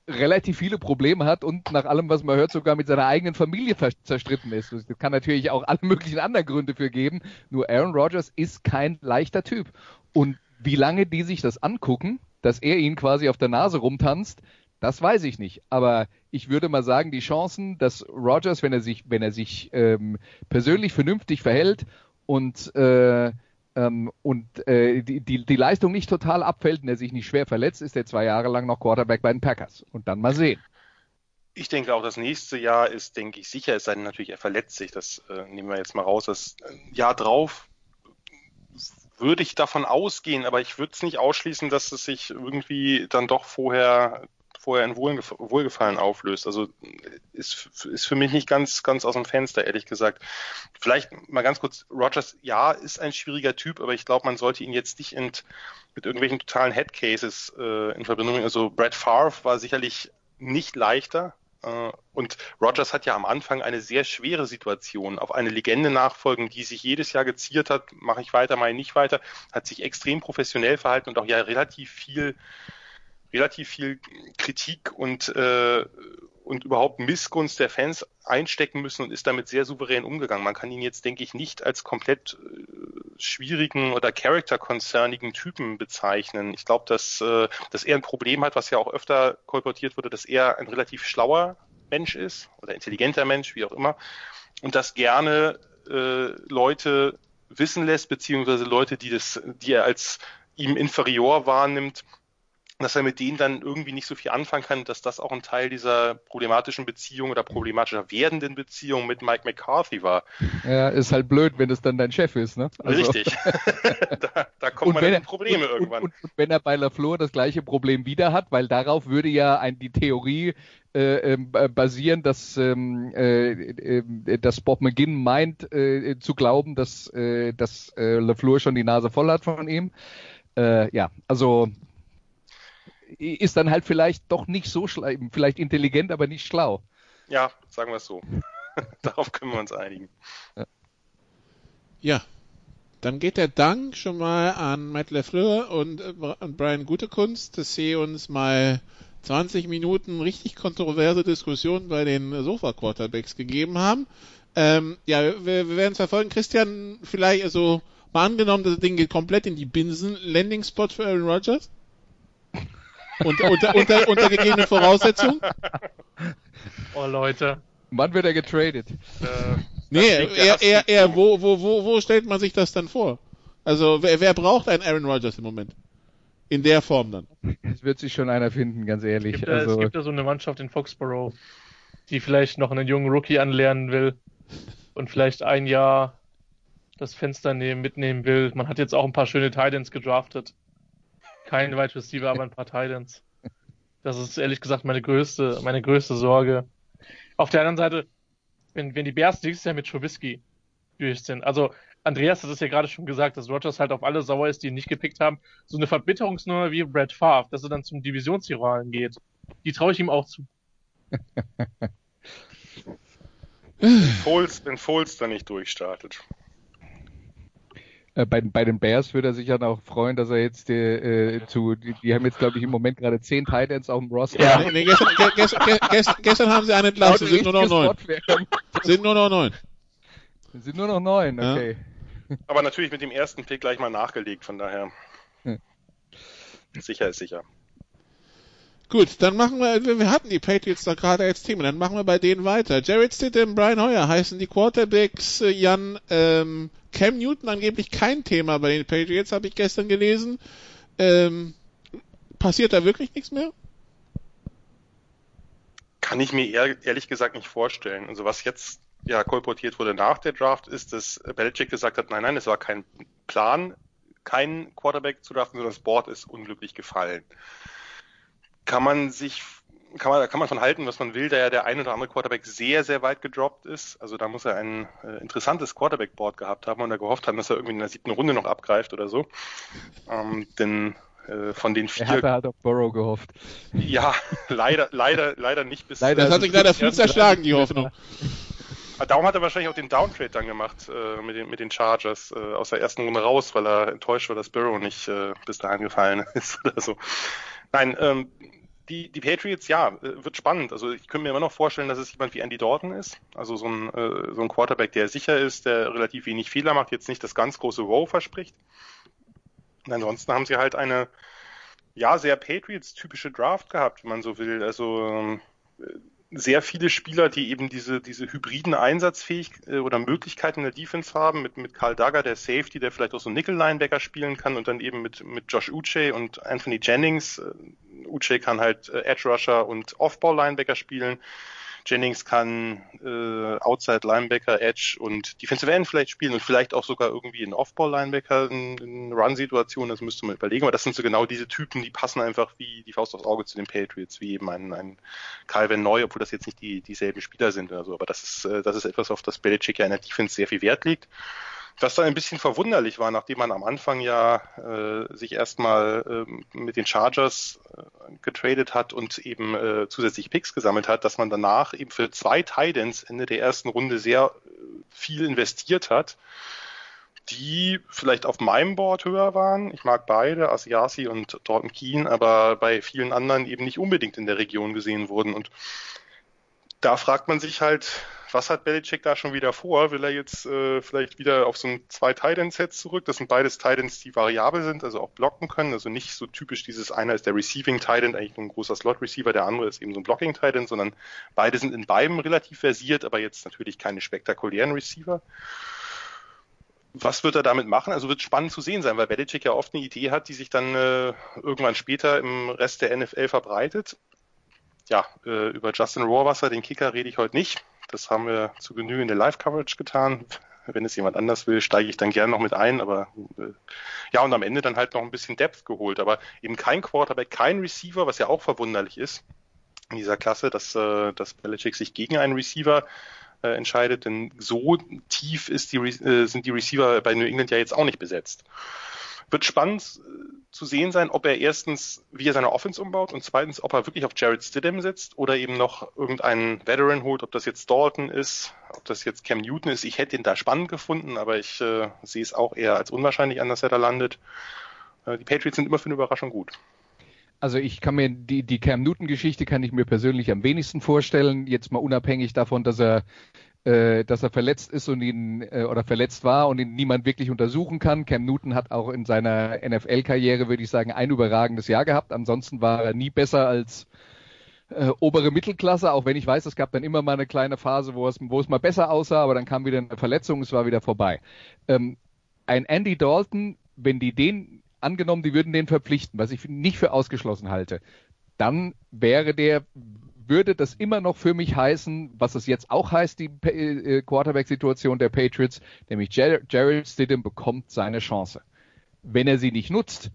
relativ viele Probleme hat und nach allem, was man hört, sogar mit seiner eigenen Familie zerstritten ist. Das kann natürlich auch alle möglichen anderen Gründe für geben. Nur Aaron Rodgers ist kein leichter Typ. Und wie lange die sich das angucken, dass er ihn quasi auf der Nase rumtanzt, das weiß ich nicht. Aber ich würde mal sagen, die Chancen, dass Rodgers, wenn er sich, wenn er sich ähm, persönlich vernünftig verhält und äh, ähm, und äh, die, die, die Leistung nicht total abfällt und er sich nicht schwer verletzt, ist er zwei Jahre lang noch Quarterback bei den Packers. Und dann mal sehen. Ich denke auch, das nächste Jahr ist, denke ich, sicher, es sei denn natürlich, er verletzt sich. Das äh, nehmen wir jetzt mal raus. Das äh, Jahr drauf würde ich davon ausgehen, aber ich würde es nicht ausschließen, dass es sich irgendwie dann doch vorher vorher in Wohlgefallen auflöst. Also ist, ist für mich nicht ganz, ganz aus dem Fenster, ehrlich gesagt. Vielleicht mal ganz kurz, Rogers, ja, ist ein schwieriger Typ, aber ich glaube, man sollte ihn jetzt nicht in, mit irgendwelchen totalen Headcases äh, in Verbindung bringen. Also Brad Favre war sicherlich nicht leichter, äh, und Rogers hat ja am Anfang eine sehr schwere Situation. Auf eine Legende nachfolgen, die sich jedes Jahr geziert hat, mache ich weiter, mache ich nicht weiter, hat sich extrem professionell verhalten und auch ja relativ viel relativ viel Kritik und, äh, und überhaupt Missgunst der Fans einstecken müssen und ist damit sehr souverän umgegangen. Man kann ihn jetzt, denke ich, nicht als komplett äh, schwierigen oder character-concernigen Typen bezeichnen. Ich glaube, dass, äh, dass er ein Problem hat, was ja auch öfter kolportiert wurde, dass er ein relativ schlauer Mensch ist oder intelligenter Mensch, wie auch immer, und dass gerne äh, Leute wissen lässt, beziehungsweise Leute, die das, die er als ihm inferior wahrnimmt, dass er mit denen dann irgendwie nicht so viel anfangen kann, dass das auch ein Teil dieser problematischen Beziehung oder problematischer werdenden Beziehung mit Mike McCarthy war. Ja, ist halt blöd, wenn es dann dein Chef ist, ne? Also. Richtig. da, da kommt man in Probleme und, irgendwann. Und, und, wenn er bei LaFleur das gleiche Problem wieder hat, weil darauf würde ja ein, die Theorie äh, ähm, basieren, dass, ähm, äh, äh, dass Bob McGinn meint äh, zu glauben, dass, äh, dass äh, LaFleur schon die Nase voll hat von ihm. Äh, ja, also ist dann halt vielleicht doch nicht so schlau, vielleicht intelligent, aber nicht schlau. Ja, sagen wir es so. Darauf können wir uns einigen. Ja. ja. Dann geht der Dank schon mal an Matt LeFleur und, und äh, Brian Gutekunst, dass sie uns mal 20 Minuten richtig kontroverse Diskussionen bei den Sofa-Quarterbacks gegeben haben. Ähm, ja, wir, wir werden es verfolgen. Christian, vielleicht, also mal angenommen, das Ding geht komplett in die Binsen. Landing-Spot für Aaron Rodgers? Unter, unter, unter, unter gegebenen Voraussetzungen? Oh Leute. Wann wird er getradet? Äh, nee, eher, eher, eher wo, wo, wo, wo stellt man sich das dann vor? Also wer, wer braucht einen Aaron Rodgers im Moment? In der Form dann. Es wird sich schon einer finden, ganz ehrlich. Es gibt, also, es gibt ja so eine Mannschaft in Foxborough, die vielleicht noch einen jungen Rookie anlernen will und vielleicht ein Jahr das Fenster nehmen, mitnehmen will. Man hat jetzt auch ein paar schöne Titans gedraftet. Kein Wide Receiver, aber ein paar Titans. Das ist ehrlich gesagt meine größte, meine größte Sorge. Auf der anderen Seite, wenn, wenn die Bears nächstes Jahr mit Trubisky durch sind, also Andreas hat es ja gerade schon gesagt, dass Rogers halt auf alle sauer ist, die ihn nicht gepickt haben. So eine Verbitterungsnummer wie Brad Favre, dass er dann zum Divisionsrivalen geht, die traue ich ihm auch zu. wenn, Foles, wenn Foles dann nicht durchstartet. Äh, bei, bei den Bears würde er sich dann auch freuen, dass er jetzt äh, zu, die, die, haben jetzt glaube ich im Moment gerade zehn Titans auf dem Roster. Ja, nee, nee, gestern, gestern, gestern, gestern, haben sie einen entlassen, sind nur noch neun. Sind nur noch neun. Sind nur noch neun, okay. Ja. Aber natürlich mit dem ersten Pick gleich mal nachgelegt, von daher. Hm. Sicher ist sicher. Gut, dann machen wir, wir hatten die Patriots da gerade als Thema, dann machen wir bei denen weiter. Jared Stidham, Brian Hoyer heißen die Quarterbacks, äh, Jan, ähm, Cam Newton angeblich kein Thema bei den Patriots, habe ich gestern gelesen. Ähm, passiert da wirklich nichts mehr? Kann ich mir ehr, ehrlich gesagt nicht vorstellen. Also was jetzt ja kolportiert wurde nach der Draft ist, dass Belichick gesagt hat, nein, nein, es war kein Plan, keinen Quarterback zu draften, sondern das Board ist unglücklich gefallen kann man sich kann man, kann man von halten, was man will, da ja der ein oder andere Quarterback sehr, sehr weit gedroppt ist. Also da muss er ein äh, interessantes Quarterback-Board gehabt haben und da gehofft haben, dass er irgendwie in der siebten Runde noch abgreift oder so. Ähm, denn äh, von den vier. Er halt auf Burrow gehofft. Ja, leider, leider, leider nicht bis. Leider, das hat sich leider viel zerschlagen, die Hoffnung. Darum hat er wahrscheinlich auch den Downtrade dann gemacht äh, mit, den, mit den Chargers äh, aus der ersten Runde raus, weil er enttäuscht war, dass Burrow nicht äh, bis dahin gefallen ist oder so. Nein, ähm, die, die Patriots, ja, äh, wird spannend. Also ich könnte mir immer noch vorstellen, dass es jemand wie Andy Dalton ist. Also so ein, äh, so ein Quarterback, der sicher ist, der relativ wenig Fehler macht, jetzt nicht das ganz große Wow verspricht. Und ansonsten haben sie halt eine, ja, sehr Patriots-typische Draft gehabt, wenn man so will. Also ähm, sehr viele Spieler, die eben diese, diese hybriden Einsatzfähigkeiten äh, oder Möglichkeiten in der Defense haben, mit, mit Karl Dagger, der Safety, der vielleicht auch so Nickel-Linebacker spielen kann und dann eben mit, mit Josh Uche und Anthony Jennings. Äh, Uche kann halt äh, Edge Rusher und Off-Ball-Linebacker spielen. Jennings kann äh, Outside Linebacker, Edge und Defensive End vielleicht spielen und vielleicht auch sogar irgendwie in Off-Ball Linebacker in, in Run-Situationen, das müsste man überlegen, aber das sind so genau diese Typen, die passen einfach wie die Faust aufs Auge zu den Patriots, wie eben ein, ein Calvin Neu, obwohl das jetzt nicht die, dieselben Spieler sind oder so, aber das ist, äh, das ist etwas, auf das Belichick ja in der Defense sehr viel Wert legt. Was dann ein bisschen verwunderlich war, nachdem man am Anfang ja äh, sich erstmal äh, mit den Chargers äh, getradet hat und eben äh, zusätzlich Picks gesammelt hat, dass man danach eben für zwei Titans Ende der ersten Runde sehr äh, viel investiert hat, die vielleicht auf meinem Board höher waren. Ich mag beide, Asiasi und Dalton Keen, aber bei vielen anderen eben nicht unbedingt in der Region gesehen wurden. Und da fragt man sich halt, was hat Belichick da schon wieder vor? Will er jetzt äh, vielleicht wieder auf so ein zwei Titans-Set zurück? Das sind beides Titans, die variabel sind, also auch blocken können. Also nicht so typisch dieses einer ist der Receiving Titan, eigentlich nur ein großer Slot-Receiver, der andere ist eben so ein Blocking Titan, sondern beide sind in beidem relativ versiert, aber jetzt natürlich keine spektakulären Receiver. Was wird er damit machen? Also wird spannend zu sehen sein, weil Belichick ja oft eine Idee hat, die sich dann äh, irgendwann später im Rest der NFL verbreitet. Ja, äh, über Justin Rohrwasser, den Kicker, rede ich heute nicht. Das haben wir zu Genüge in der Live-Coverage getan. Wenn es jemand anders will, steige ich dann gerne noch mit ein. Aber äh, ja, und am Ende dann halt noch ein bisschen Depth geholt. Aber eben kein Quarterback, kein Receiver, was ja auch verwunderlich ist in dieser Klasse, dass, äh, dass Belichick sich gegen einen Receiver äh, entscheidet. Denn so tief ist die, äh, sind die Receiver bei New England ja jetzt auch nicht besetzt. Wird spannend zu sehen sein, ob er erstens, wie er seine Offense umbaut und zweitens, ob er wirklich auf Jared Stidham setzt oder eben noch irgendeinen Veteran holt, ob das jetzt Dalton ist, ob das jetzt Cam Newton ist. Ich hätte ihn da spannend gefunden, aber ich äh, sehe es auch eher als unwahrscheinlich an, dass er da landet. Äh, die Patriots sind immer für eine Überraschung gut. Also ich kann mir die, die Cam Newton-Geschichte kann ich mir persönlich am wenigsten vorstellen. Jetzt mal unabhängig davon, dass er äh, dass er verletzt ist und ihn äh, oder verletzt war und ihn niemand wirklich untersuchen kann. Cam Newton hat auch in seiner NFL-Karriere, würde ich sagen, ein überragendes Jahr gehabt. Ansonsten war er nie besser als äh, obere Mittelklasse, auch wenn ich weiß, es gab dann immer mal eine kleine Phase, wo es, wo es mal besser aussah, aber dann kam wieder eine Verletzung, es war wieder vorbei. Ähm, ein Andy Dalton, wenn die den angenommen, die würden den verpflichten, was ich nicht für ausgeschlossen halte, dann wäre der würde das immer noch für mich heißen, was es jetzt auch heißt, die äh, Quarterback-Situation der Patriots, nämlich Jared Stidham bekommt seine Chance. Wenn er sie nicht nutzt,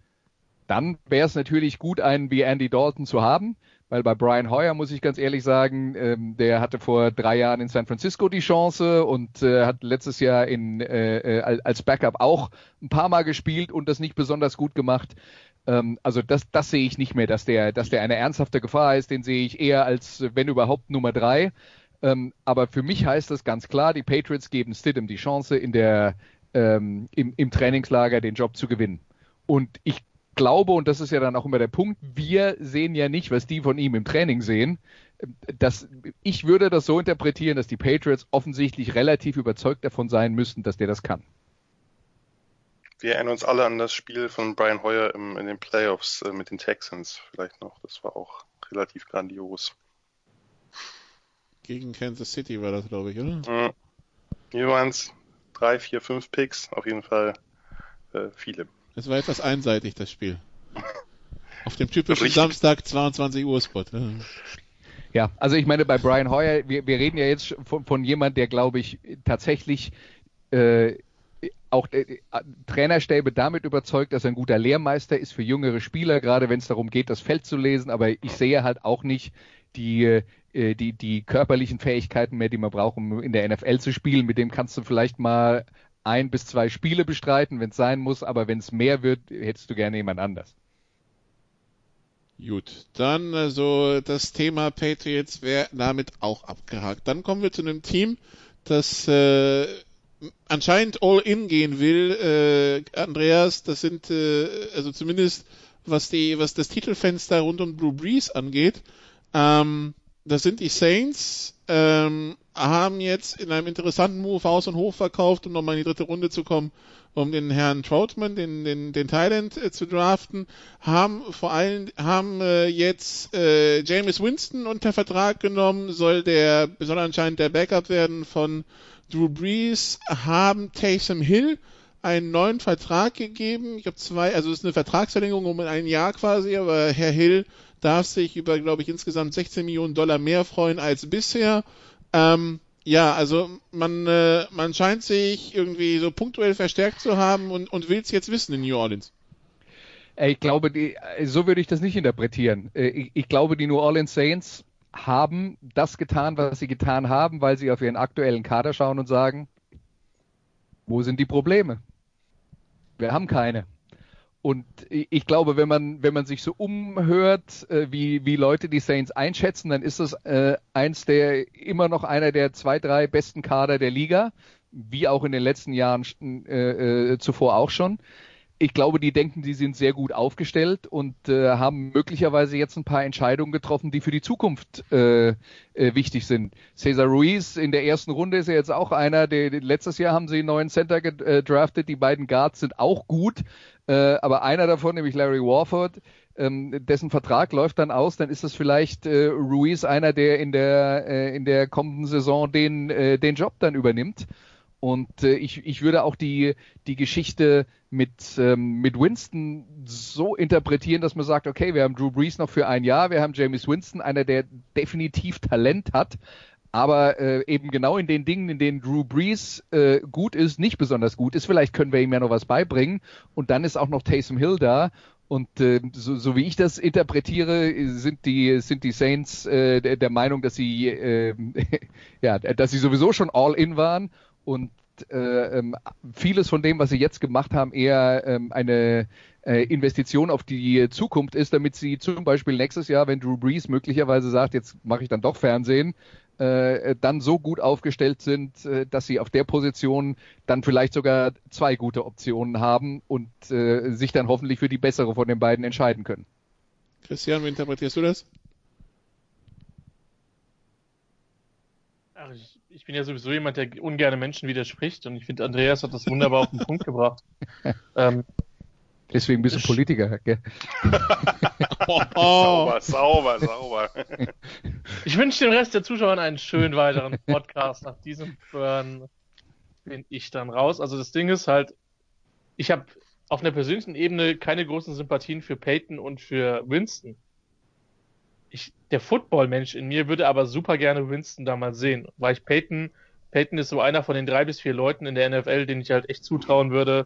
dann wäre es natürlich gut, einen wie Andy Dalton zu haben, weil bei Brian Hoyer muss ich ganz ehrlich sagen, ähm, der hatte vor drei Jahren in San Francisco die Chance und äh, hat letztes Jahr in, äh, äh als Backup auch ein paar Mal gespielt und das nicht besonders gut gemacht. Ähm, also das, das sehe ich nicht mehr, dass der, dass der eine ernsthafte Gefahr ist. Den sehe ich eher als, wenn überhaupt, Nummer drei. Ähm, aber für mich heißt das ganz klar, die Patriots geben Stidham die Chance, in der, ähm, im, im Trainingslager den Job zu gewinnen. Und ich glaube, und das ist ja dann auch immer der Punkt, wir sehen ja nicht, was die von ihm im Training sehen. Das, ich würde das so interpretieren, dass die Patriots offensichtlich relativ überzeugt davon sein müssten, dass der das kann. Wir erinnern uns alle an das Spiel von Brian Hoyer im, in den Playoffs äh, mit den Texans vielleicht noch. Das war auch relativ grandios. Gegen Kansas City war das, glaube ich, oder? Mhm. Hier waren es drei, vier, fünf Picks, auf jeden Fall äh, viele. Es war etwas einseitig, das Spiel. Auf dem typischen Richtig. Samstag 22 Uhr Spot. Ja, also ich meine, bei Brian Hoyer, wir, wir reden ja jetzt von, von jemand, der, glaube ich, tatsächlich äh, auch äh, Trainerstäbe damit überzeugt, dass er ein guter Lehrmeister ist für jüngere Spieler, gerade wenn es darum geht, das Feld zu lesen. Aber ich sehe halt auch nicht die, äh, die, die körperlichen Fähigkeiten mehr, die man braucht, um in der NFL zu spielen. Mit dem kannst du vielleicht mal ein bis zwei Spiele bestreiten, wenn es sein muss, aber wenn es mehr wird, hättest du gerne jemand anders. Gut, dann also das Thema Patriots wäre damit auch abgehakt. Dann kommen wir zu einem Team, das äh, anscheinend all in gehen will. Äh, Andreas, das sind äh, also zumindest was die was das Titelfenster rund um Blue Breeze angeht. Ähm, das sind die Saints. Ähm, haben jetzt in einem interessanten Move Haus und Hof verkauft, um nochmal in die dritte Runde zu kommen, um den Herrn Troutman, den, den, den Thailand äh, zu draften, haben vor allem, haben äh, jetzt äh, James Winston unter Vertrag genommen, soll der, soll anscheinend der Backup werden von Drew Brees, haben Taysom Hill einen neuen Vertrag gegeben. Ich habe zwei, also es ist eine Vertragsverlängerung um ein Jahr quasi, aber Herr Hill darf sich über, glaube ich, insgesamt 16 Millionen Dollar mehr freuen als bisher. Ähm, ja, also man, äh, man scheint sich irgendwie so punktuell verstärkt zu haben und, und will es jetzt wissen in New Orleans. Ich glaube, die, so würde ich das nicht interpretieren. Äh, ich, ich glaube, die New Orleans Saints haben das getan, was sie getan haben, weil sie auf ihren aktuellen Kader schauen und sagen, wo sind die Probleme? Wir haben keine. Und ich glaube, wenn man, wenn man sich so umhört, äh, wie, wie Leute die Saints einschätzen, dann ist das äh, eins der immer noch einer der zwei, drei besten Kader der Liga, wie auch in den letzten Jahren äh, äh, zuvor auch schon ich glaube, die denken, die sind sehr gut aufgestellt und äh, haben möglicherweise jetzt ein paar Entscheidungen getroffen, die für die Zukunft äh, äh, wichtig sind. Cesar Ruiz in der ersten Runde ist ja jetzt auch einer, der letztes Jahr haben sie einen neuen Center gedraftet. Die beiden Guards sind auch gut, äh, aber einer davon, nämlich Larry Warford, ähm, dessen Vertrag läuft dann aus, dann ist es vielleicht äh, Ruiz einer, der in der äh, in der kommenden Saison den äh, den Job dann übernimmt. Und äh, ich, ich würde auch die, die Geschichte mit, ähm, mit Winston so interpretieren, dass man sagt, okay, wir haben Drew Brees noch für ein Jahr, wir haben James Winston, einer, der definitiv Talent hat, aber äh, eben genau in den Dingen, in denen Drew Brees äh, gut ist, nicht besonders gut ist. Vielleicht können wir ihm ja noch was beibringen. Und dann ist auch noch Taysom Hill da. Und äh, so, so wie ich das interpretiere, sind die sind die Saints äh, der, der Meinung, dass sie äh, ja, dass sie sowieso schon all in waren und äh, ähm, vieles von dem, was sie jetzt gemacht haben, eher ähm, eine äh, Investition auf die Zukunft ist, damit sie zum Beispiel nächstes Jahr, wenn Drew Brees möglicherweise sagt, jetzt mache ich dann doch Fernsehen, äh, dann so gut aufgestellt sind, äh, dass sie auf der Position dann vielleicht sogar zwei gute Optionen haben und äh, sich dann hoffentlich für die bessere von den beiden entscheiden können. Christian, wie interpretierst du das? Ach, ich ich bin ja sowieso jemand, der ungerne Menschen widerspricht und ich finde, Andreas hat das wunderbar auf den Punkt gebracht. Ähm, Deswegen bist du Politiker, gell? sauber, sauber, sauber. Ich wünsche dem Rest der Zuschauer einen schönen weiteren Podcast. Nach diesem Burn bin ich dann raus. Also das Ding ist halt, ich habe auf einer persönlichen Ebene keine großen Sympathien für Peyton und für Winston. Ich, der Football-Mensch in mir würde aber super gerne Winston da mal sehen, weil ich Peyton, Peyton ist so einer von den drei bis vier Leuten in der NFL, denen ich halt echt zutrauen würde,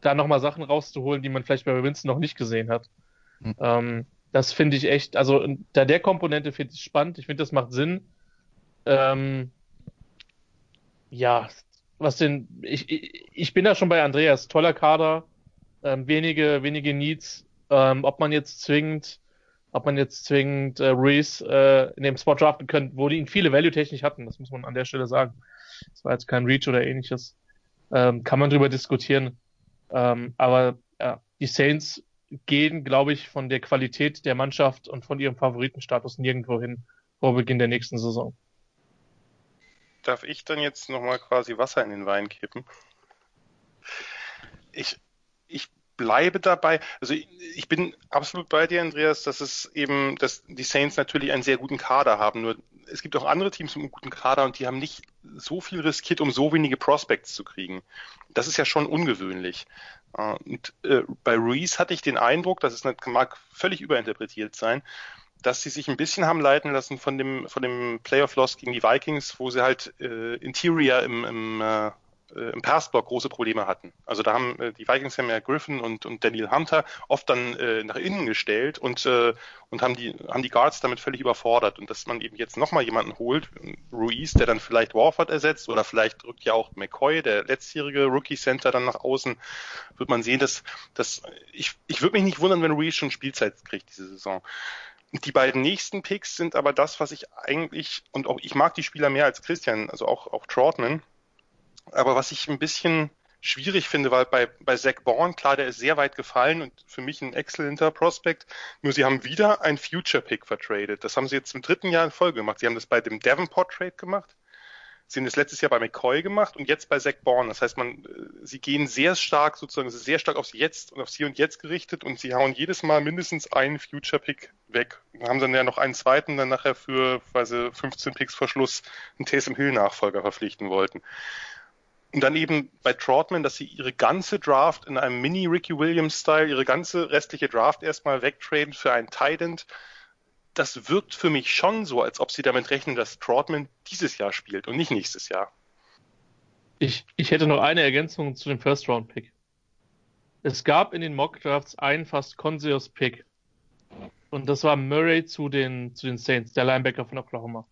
da nochmal Sachen rauszuholen, die man vielleicht bei Winston noch nicht gesehen hat. Mhm. Ähm, das finde ich echt, also da der Komponente finde ich spannend, ich finde, das macht Sinn. Ähm, ja, was denn, ich, ich, ich bin da schon bei Andreas, toller Kader, ähm, wenige, wenige Needs, ähm, ob man jetzt zwingend, ob man jetzt zwingend äh, Ruiz äh, in dem Spot draften könnte, wo die ihn viele Value-technisch hatten, das muss man an der Stelle sagen. Das war jetzt kein Reach oder ähnliches. Ähm, kann man drüber diskutieren. Ähm, aber ja, die Saints gehen, glaube ich, von der Qualität der Mannschaft und von ihrem Favoritenstatus nirgendwo hin vor Beginn der nächsten Saison. Darf ich dann jetzt nochmal quasi Wasser in den Wein kippen? Ich, ich bleibe dabei. Also ich, bin absolut bei dir, Andreas, dass es eben, dass die Saints natürlich einen sehr guten Kader haben. Nur es gibt auch andere Teams mit einem guten Kader und die haben nicht so viel riskiert, um so wenige Prospects zu kriegen. Das ist ja schon ungewöhnlich. Äh, und äh, bei Ruiz hatte ich den Eindruck, dass es mag völlig überinterpretiert sein, dass sie sich ein bisschen haben leiten lassen von dem von dem Playoff Loss gegen die Vikings, wo sie halt äh, Interior im, im äh, äh, im Passblock große Probleme hatten. Also da haben äh, die Vikings haben ja Griffin und, und Daniel Hunter oft dann äh, nach innen gestellt und, äh, und haben die, haben die Guards damit völlig überfordert. Und dass man eben jetzt nochmal jemanden holt, Ruiz, der dann vielleicht Warford ersetzt oder vielleicht rückt ja auch McCoy, der letztjährige Rookie Center, dann nach außen, wird man sehen, dass, dass ich, ich würde mich nicht wundern, wenn Ruiz schon Spielzeit kriegt diese Saison. Die beiden nächsten Picks sind aber das, was ich eigentlich, und auch ich mag die Spieler mehr als Christian, also auch, auch Trotman, aber was ich ein bisschen schwierig finde, weil bei, bei Zach Bourne, klar, der ist sehr weit gefallen und für mich ein exzellenter Prospect. Nur sie haben wieder ein Future Pick vertradet. Das haben sie jetzt im dritten Jahr in Folge gemacht. Sie haben das bei dem Davenport Trade gemacht. Sie haben das letztes Jahr bei McCoy gemacht und jetzt bei Zach Bourne. Das heißt, man, äh, sie gehen sehr stark sozusagen, sehr stark aufs Jetzt und aufs Hier und Jetzt gerichtet und sie hauen jedes Mal mindestens einen Future Pick weg. Dann haben sie dann ja noch einen zweiten dann nachher für, weil sie 15 Picks vor Schluss einen Taysom Hill Nachfolger verpflichten wollten. Und dann eben bei Trotman, dass sie ihre ganze Draft in einem Mini-Ricky Williams-Style, ihre ganze restliche Draft erstmal wegtraden für einen Tight Das wirkt für mich schon so, als ob sie damit rechnen, dass Trotman dieses Jahr spielt und nicht nächstes Jahr. Ich, ich hätte noch eine Ergänzung zu dem First-Round-Pick. Es gab in den Mock-Drafts einen fast Conseus-Pick. Und das war Murray zu den, zu den Saints, der Linebacker von Oklahoma.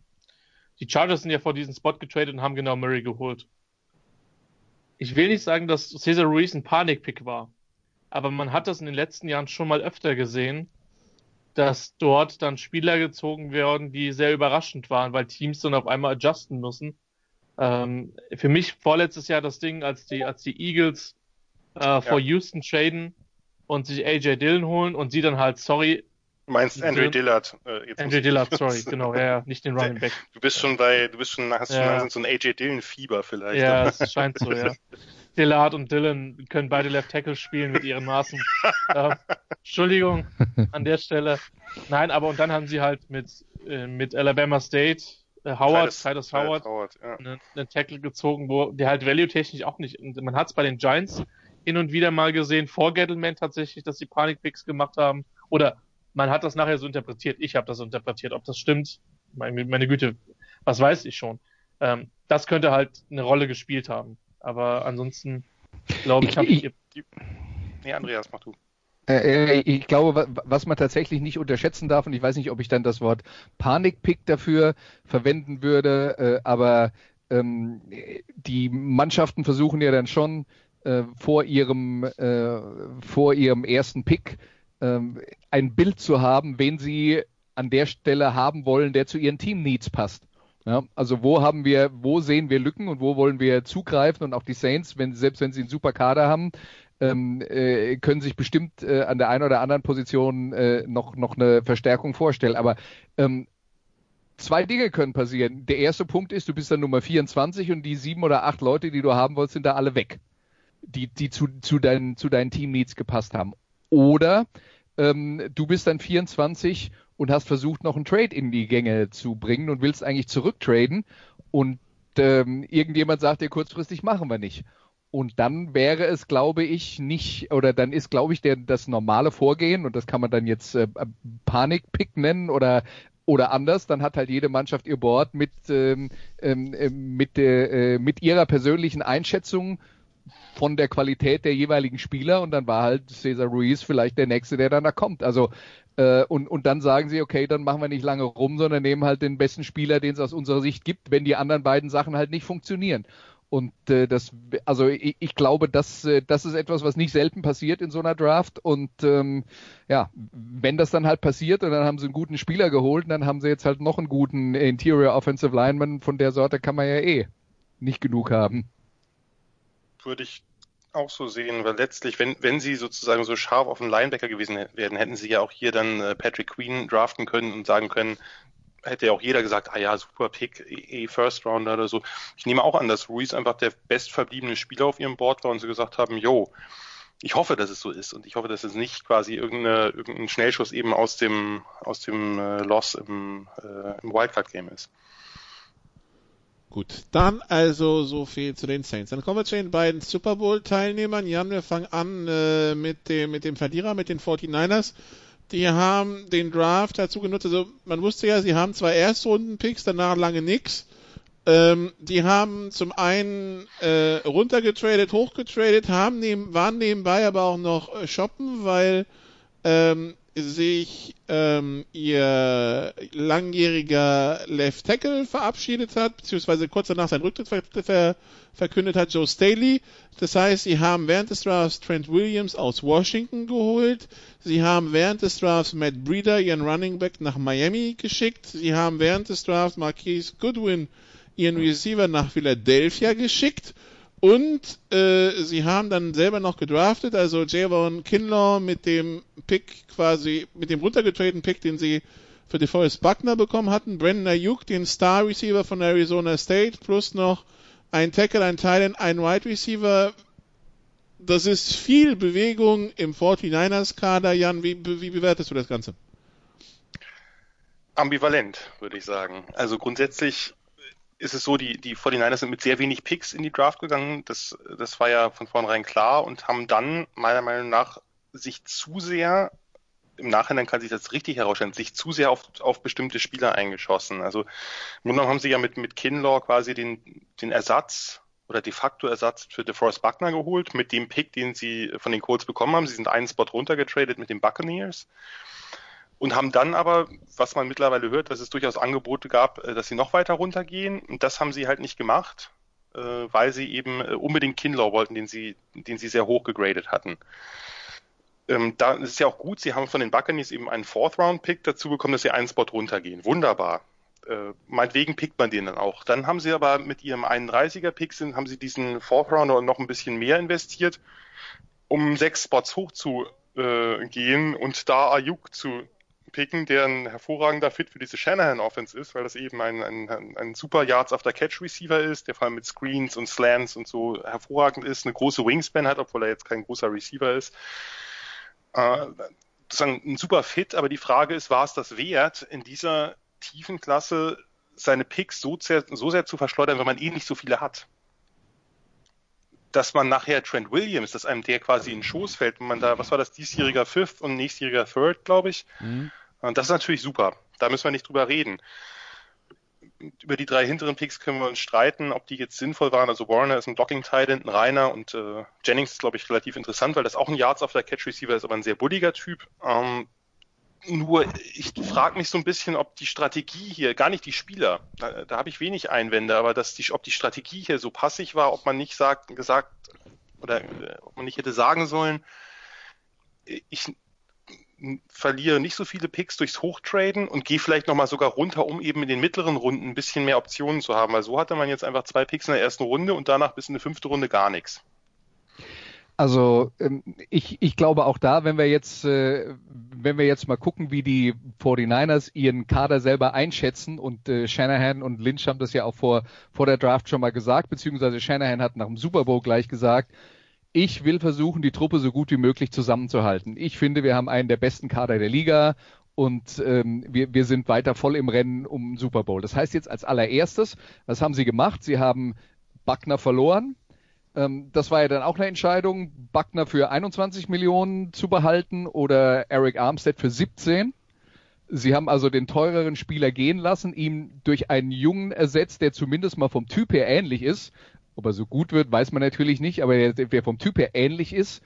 Die Chargers sind ja vor diesen Spot getradet und haben genau Murray geholt ich will nicht sagen, dass Cesar Ruiz ein Panikpick war, aber man hat das in den letzten Jahren schon mal öfter gesehen, dass dort dann Spieler gezogen werden, die sehr überraschend waren, weil Teams dann auf einmal adjusten müssen. Ähm, für mich vorletztes Jahr das Ding, als die, als die Eagles äh, vor ja. Houston traden und sich AJ Dillon holen und sie dann halt, sorry, meinst Andrew Dillard. Äh, Andrew Dillard, sorry, genau, ja, ja, nicht den Running Back. Du bist schon bei, du bist schon, hast ja. schon so ein AJ Dillon-Fieber vielleicht. Ja, es scheint so, ja. Dillard und Dillon können beide Left Tackle spielen mit ihren Maßen. äh, Entschuldigung an der Stelle. Nein, aber und dann haben sie halt mit, äh, mit Alabama State äh, Howard, Titus Howard, Howard ja. einen, einen Tackle gezogen, wo der halt value-technisch auch nicht. Man hat es bei den Giants hin und wieder mal gesehen, vor Gettleman tatsächlich, dass sie Panik-Picks gemacht haben. Oder man hat das nachher so interpretiert. Ich habe das so interpretiert. Ob das stimmt, meine, meine Güte, was weiß ich schon. Ähm, das könnte halt eine Rolle gespielt haben. Aber ansonsten glaube ich, habe ich. Nee, Andreas, mach du. Äh, äh, ich glaube, was man tatsächlich nicht unterschätzen darf, und ich weiß nicht, ob ich dann das Wort Panikpick dafür verwenden würde, äh, aber ähm, die Mannschaften versuchen ja dann schon vor ihrem vor ihrem ersten Pick ein Bild zu haben, wen sie an der Stelle haben wollen, der zu ihren Team-Needs passt. Ja, also wo haben wir, wo sehen wir Lücken und wo wollen wir zugreifen und auch die Saints, wenn, selbst wenn sie einen super Kader haben, ähm, äh, können sich bestimmt äh, an der einen oder anderen Position äh, noch, noch eine Verstärkung vorstellen. Aber ähm, zwei Dinge können passieren. Der erste Punkt ist, du bist dann Nummer 24 und die sieben oder acht Leute, die du haben wolltest, sind da alle weg, die, die zu, zu, deinen, zu deinen Team-Needs gepasst haben. Oder ähm, du bist dann 24 und hast versucht, noch einen Trade in die Gänge zu bringen und willst eigentlich zurücktraden und ähm, irgendjemand sagt dir kurzfristig, machen wir nicht. Und dann wäre es, glaube ich, nicht, oder dann ist, glaube ich, der, das normale Vorgehen, und das kann man dann jetzt äh, Panikpick nennen oder oder anders, dann hat halt jede Mannschaft ihr Board mit, ähm, ähm, mit, äh, mit ihrer persönlichen Einschätzung von der Qualität der jeweiligen Spieler und dann war halt Cesar Ruiz vielleicht der Nächste, der dann da kommt. Also äh, und, und dann sagen sie, okay, dann machen wir nicht lange rum, sondern nehmen halt den besten Spieler, den es aus unserer Sicht gibt, wenn die anderen beiden Sachen halt nicht funktionieren. Und äh, das, also ich, ich glaube, das, äh, das ist etwas, was nicht selten passiert in so einer Draft. Und ähm, ja, wenn das dann halt passiert und dann haben sie einen guten Spieler geholt, dann haben sie jetzt halt noch einen guten Interior Offensive Lineman. Von der Sorte kann man ja eh nicht genug haben. Würde ich auch so sehen, weil letztlich, wenn, wenn sie sozusagen so scharf auf den Linebacker gewesen wären, hätten sie ja auch hier dann äh, Patrick Queen draften können und sagen können, hätte ja auch jeder gesagt, ah ja, super Pick, eh First Rounder oder so. Ich nehme auch an, dass Ruiz einfach der bestverbliebene Spieler auf ihrem Board war und sie gesagt haben, yo, ich hoffe, dass es so ist und ich hoffe, dass es nicht quasi irgendeine, irgendein Schnellschuss eben aus dem, aus dem äh, Loss im, äh, im Wildcard-Game ist. Gut, dann also so viel zu den Saints. Dann kommen wir zu den beiden Super Bowl-Teilnehmern. Jan, wir fangen an äh, mit, dem, mit dem Verlierer, mit den 49ers die haben den Draft dazu genutzt. Also man wusste ja, sie haben zwei Erstrunden-Picks, danach lange nix. Ähm, die haben zum einen äh, runtergetradet, hochgetradet, haben neben, waren nebenbei aber auch noch äh, shoppen, weil ähm, sich ähm, ihr langjähriger Left Tackle verabschiedet hat, beziehungsweise kurz danach seinen Rücktritt ver ver verkündet hat, Joe Staley. Das heißt, sie haben während des Drafts Trent Williams aus Washington geholt. Sie haben während des Drafts Matt Breeder, ihren Running Back, nach Miami geschickt. Sie haben während des Drafts Marquise Goodwin, ihren Receiver, nach Philadelphia geschickt. Und äh, sie haben dann selber noch gedraftet, also Javon Kinlaw mit dem Pick quasi, mit dem runtergetretenen Pick, den sie für DeForest Buckner bekommen hatten, Brandon Ayuk, den Star Receiver von Arizona State, plus noch ein Tackle, ein Thailand, ein Wide Receiver. Das ist viel Bewegung im 49ers Kader. Jan, wie, wie bewertest du das Ganze? Ambivalent, würde ich sagen. Also grundsätzlich ist es so, die, die 49ers sind mit sehr wenig Picks in die Draft gegangen. Das, das war ja von vornherein klar und haben dann meiner Meinung nach sich zu sehr, im Nachhinein kann sich das richtig herausstellen, sich zu sehr auf, auf bestimmte Spieler eingeschossen. Also im Grunde haben sie ja mit, mit Kinlaw quasi den, den Ersatz oder de facto Ersatz für DeForest Buckner geholt, mit dem Pick, den sie von den Colts bekommen haben. Sie sind einen Spot runtergetradet mit den Buccaneers und haben dann aber, was man mittlerweile hört, dass es durchaus Angebote gab, äh, dass sie noch weiter runtergehen. Und das haben sie halt nicht gemacht, äh, weil sie eben äh, unbedingt Kinlaw wollten, den sie, den sie sehr hoch gegradet hatten. Ähm, da ist ja auch gut, sie haben von den Buccaneers eben einen Fourth-Round-Pick dazu bekommen, dass sie einen Spot runtergehen. Wunderbar. Meinetwegen pickt man den dann auch. Dann haben sie aber mit ihrem 31er-Pick sind, haben sie diesen Fourth-Rounder noch ein bisschen mehr investiert, um sechs Spots hochzugehen und da Ayuk zu picken, der ein hervorragender Fit für diese Shanahan-Offense ist, weil das eben ein, ein, ein super Yards after Catch Receiver ist, der vor allem mit Screens und Slants und so hervorragend ist, eine große Wingspan hat, obwohl er jetzt kein großer Receiver ist. Äh, sozusagen ein super Fit, aber die Frage ist, war es das wert, in dieser tiefen Klasse seine Picks so sehr, so sehr zu verschleudern, wenn man eh nicht so viele hat? dass man nachher Trent Williams, dass einem der quasi in den Schoß fällt, wenn man da, was war das, diesjähriger Fifth und nächstjähriger Third, glaube ich, mhm. Und das ist natürlich super. Da müssen wir nicht drüber reden. Über die drei hinteren Picks können wir uns streiten, ob die jetzt sinnvoll waren. Also Warner ist ein blocking titan ein Reiner und äh, Jennings ist, glaube ich, relativ interessant, weil das auch ein Yards auf der Catch Receiver ist, aber ein sehr bulliger Typ. Ähm, nur ich frage mich so ein bisschen, ob die Strategie hier, gar nicht die Spieler, da, da habe ich wenig Einwände, aber dass die, ob die Strategie hier so passig war, ob man nicht sagt, gesagt oder äh, ob man nicht hätte sagen sollen, ich verliere nicht so viele Picks durchs Hochtraden und gehe vielleicht nochmal sogar runter, um eben in den mittleren Runden ein bisschen mehr Optionen zu haben. Weil so hatte man jetzt einfach zwei Picks in der ersten Runde und danach bis in die fünfte Runde gar nichts. Also ähm, ich, ich glaube auch da, wenn wir jetzt, äh, wenn wir jetzt mal gucken, wie die 49ers ihren Kader selber einschätzen und äh, Shanahan und Lynch haben das ja auch vor, vor der Draft schon mal gesagt, beziehungsweise Shanahan hat nach dem Super Bowl gleich gesagt, ich will versuchen, die Truppe so gut wie möglich zusammenzuhalten. Ich finde, wir haben einen der besten Kader der Liga und ähm, wir, wir sind weiter voll im Rennen um Super Bowl. Das heißt jetzt als allererstes, was haben sie gemacht? Sie haben Buckner verloren, Ähm, das war ja dann auch eine Entscheidung, Buckner für 21 Millionen zu behalten oder Eric Armstead für 17. Sie haben also den teureren Spieler gehen lassen, ihn durch einen Jungen ersetzt, der zumindest mal vom Typ her ähnlich ist. Ob er so gut wird, weiß man natürlich nicht, aber der, vom Typ her ähnlich ist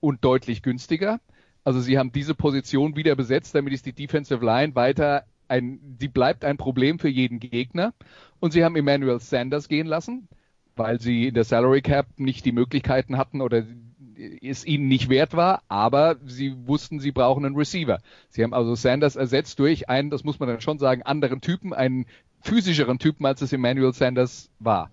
und deutlich günstiger. Also sie haben diese Position wieder besetzt, damit ist die Defensive Line weiter ein, die bleibt ein Problem für jeden Gegner. Und sie haben Emmanuel Sanders gehen lassen, weil sie in der Salary Cap nicht die Möglichkeiten hatten oder es ihnen nicht wert war, aber sie wussten, sie brauchen einen Receiver. Sie haben also Sanders ersetzt durch einen, das muss man dann schon sagen, anderen Typen, einen physischeren Typen, als es Emmanuel Sanders war.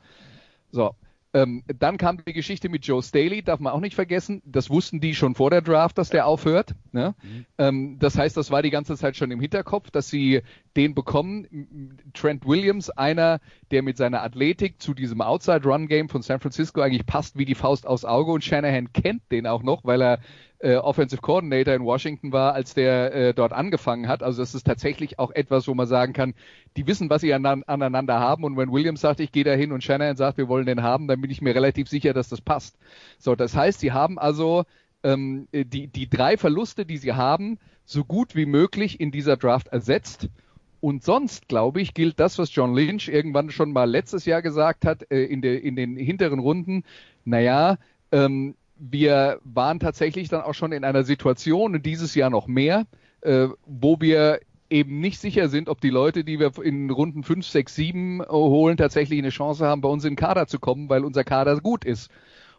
So, ähm, dann kam die Geschichte mit Joe Staley, darf man auch nicht vergessen. Das wussten die schon vor der Draft, dass der aufhört. Ne? Mhm. Ähm, das heißt, das war die ganze Zeit schon im Hinterkopf, dass sie den bekommen. Trent Williams, einer, der mit seiner Athletik zu diesem Outside-Run-Game von San Francisco eigentlich passt wie die Faust aufs Auge und Shanahan kennt den auch noch, weil er äh, Offensive Coordinator in Washington war, als der äh, dort angefangen hat. Also das ist tatsächlich auch etwas, wo man sagen kann, die wissen, was sie an, aneinander haben. Und wenn Williams sagt, ich gehe da hin und Shanahan sagt, wir wollen den haben, dann bin ich mir relativ sicher, dass das passt. So, das heißt, sie haben also ähm, die, die drei Verluste, die sie haben, so gut wie möglich in dieser Draft ersetzt. Und sonst, glaube ich, gilt das, was John Lynch irgendwann schon mal letztes Jahr gesagt hat, äh, in, der, in den hinteren Runden. Naja, ähm, wir waren tatsächlich dann auch schon in einer Situation, dieses Jahr noch mehr, äh, wo wir eben nicht sicher sind, ob die Leute, die wir in Runden 5, 6, 7 holen, tatsächlich eine Chance haben, bei uns in den Kader zu kommen, weil unser Kader gut ist.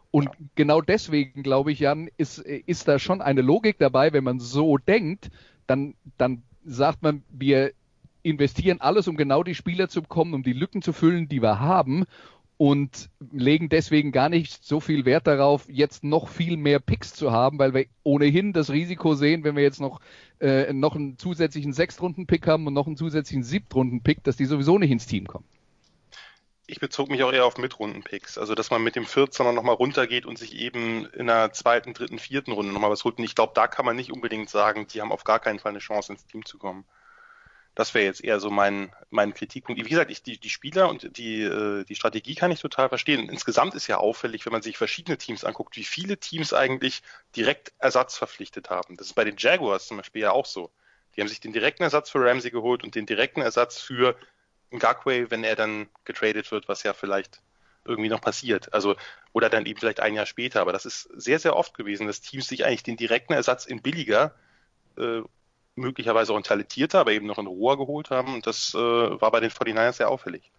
Und genau deswegen, glaube ich, Jan, ist, ist da schon eine Logik dabei, wenn man so denkt, dann, dann sagt man, wir investieren alles, um genau die Spieler zu bekommen, um die Lücken zu füllen, die wir haben und legen deswegen gar nicht so viel Wert darauf, jetzt noch viel mehr Picks zu haben, weil wir ohnehin das Risiko sehen, wenn wir jetzt noch, äh, noch einen zusätzlichen Sechstrunden-Pick haben und noch einen zusätzlichen Siebtrunden-Pick, dass die sowieso nicht ins Team kommen. Ich bezog mich auch eher auf Mitrunden-Picks, also dass man mit dem 14er nochmal runtergeht und sich eben in der zweiten, dritten, vierten Runde nochmal was holt. Und ich glaube, da kann man nicht unbedingt sagen, die haben auf gar keinen Fall eine Chance ins Team zu kommen. Das wäre jetzt eher so mein, mein Kritikpunkt. Wie gesagt, ich, die, die Spieler und die, äh, die Strategie kann ich total verstehen. Insgesamt ist ja auffällig, wenn man sich verschiedene Teams anguckt, wie viele Teams eigentlich direkt Ersatz verpflichtet haben. Das ist bei den Jaguars zum Beispiel ja auch so. Die haben sich den direkten Ersatz für Ramsey geholt und den direkten Ersatz für Ngakwe, wenn er dann getradet wird, was ja vielleicht irgendwie noch passiert. Also, oder dann eben vielleicht ein Jahr später. Aber das ist sehr, sehr oft gewesen, dass Teams sich eigentlich den direkten Ersatz in billiger äh, möglicherweise auch ein talentierter, aber eben noch in roher geholt haben. Und das äh, war bei den 49ers sehr auffällig.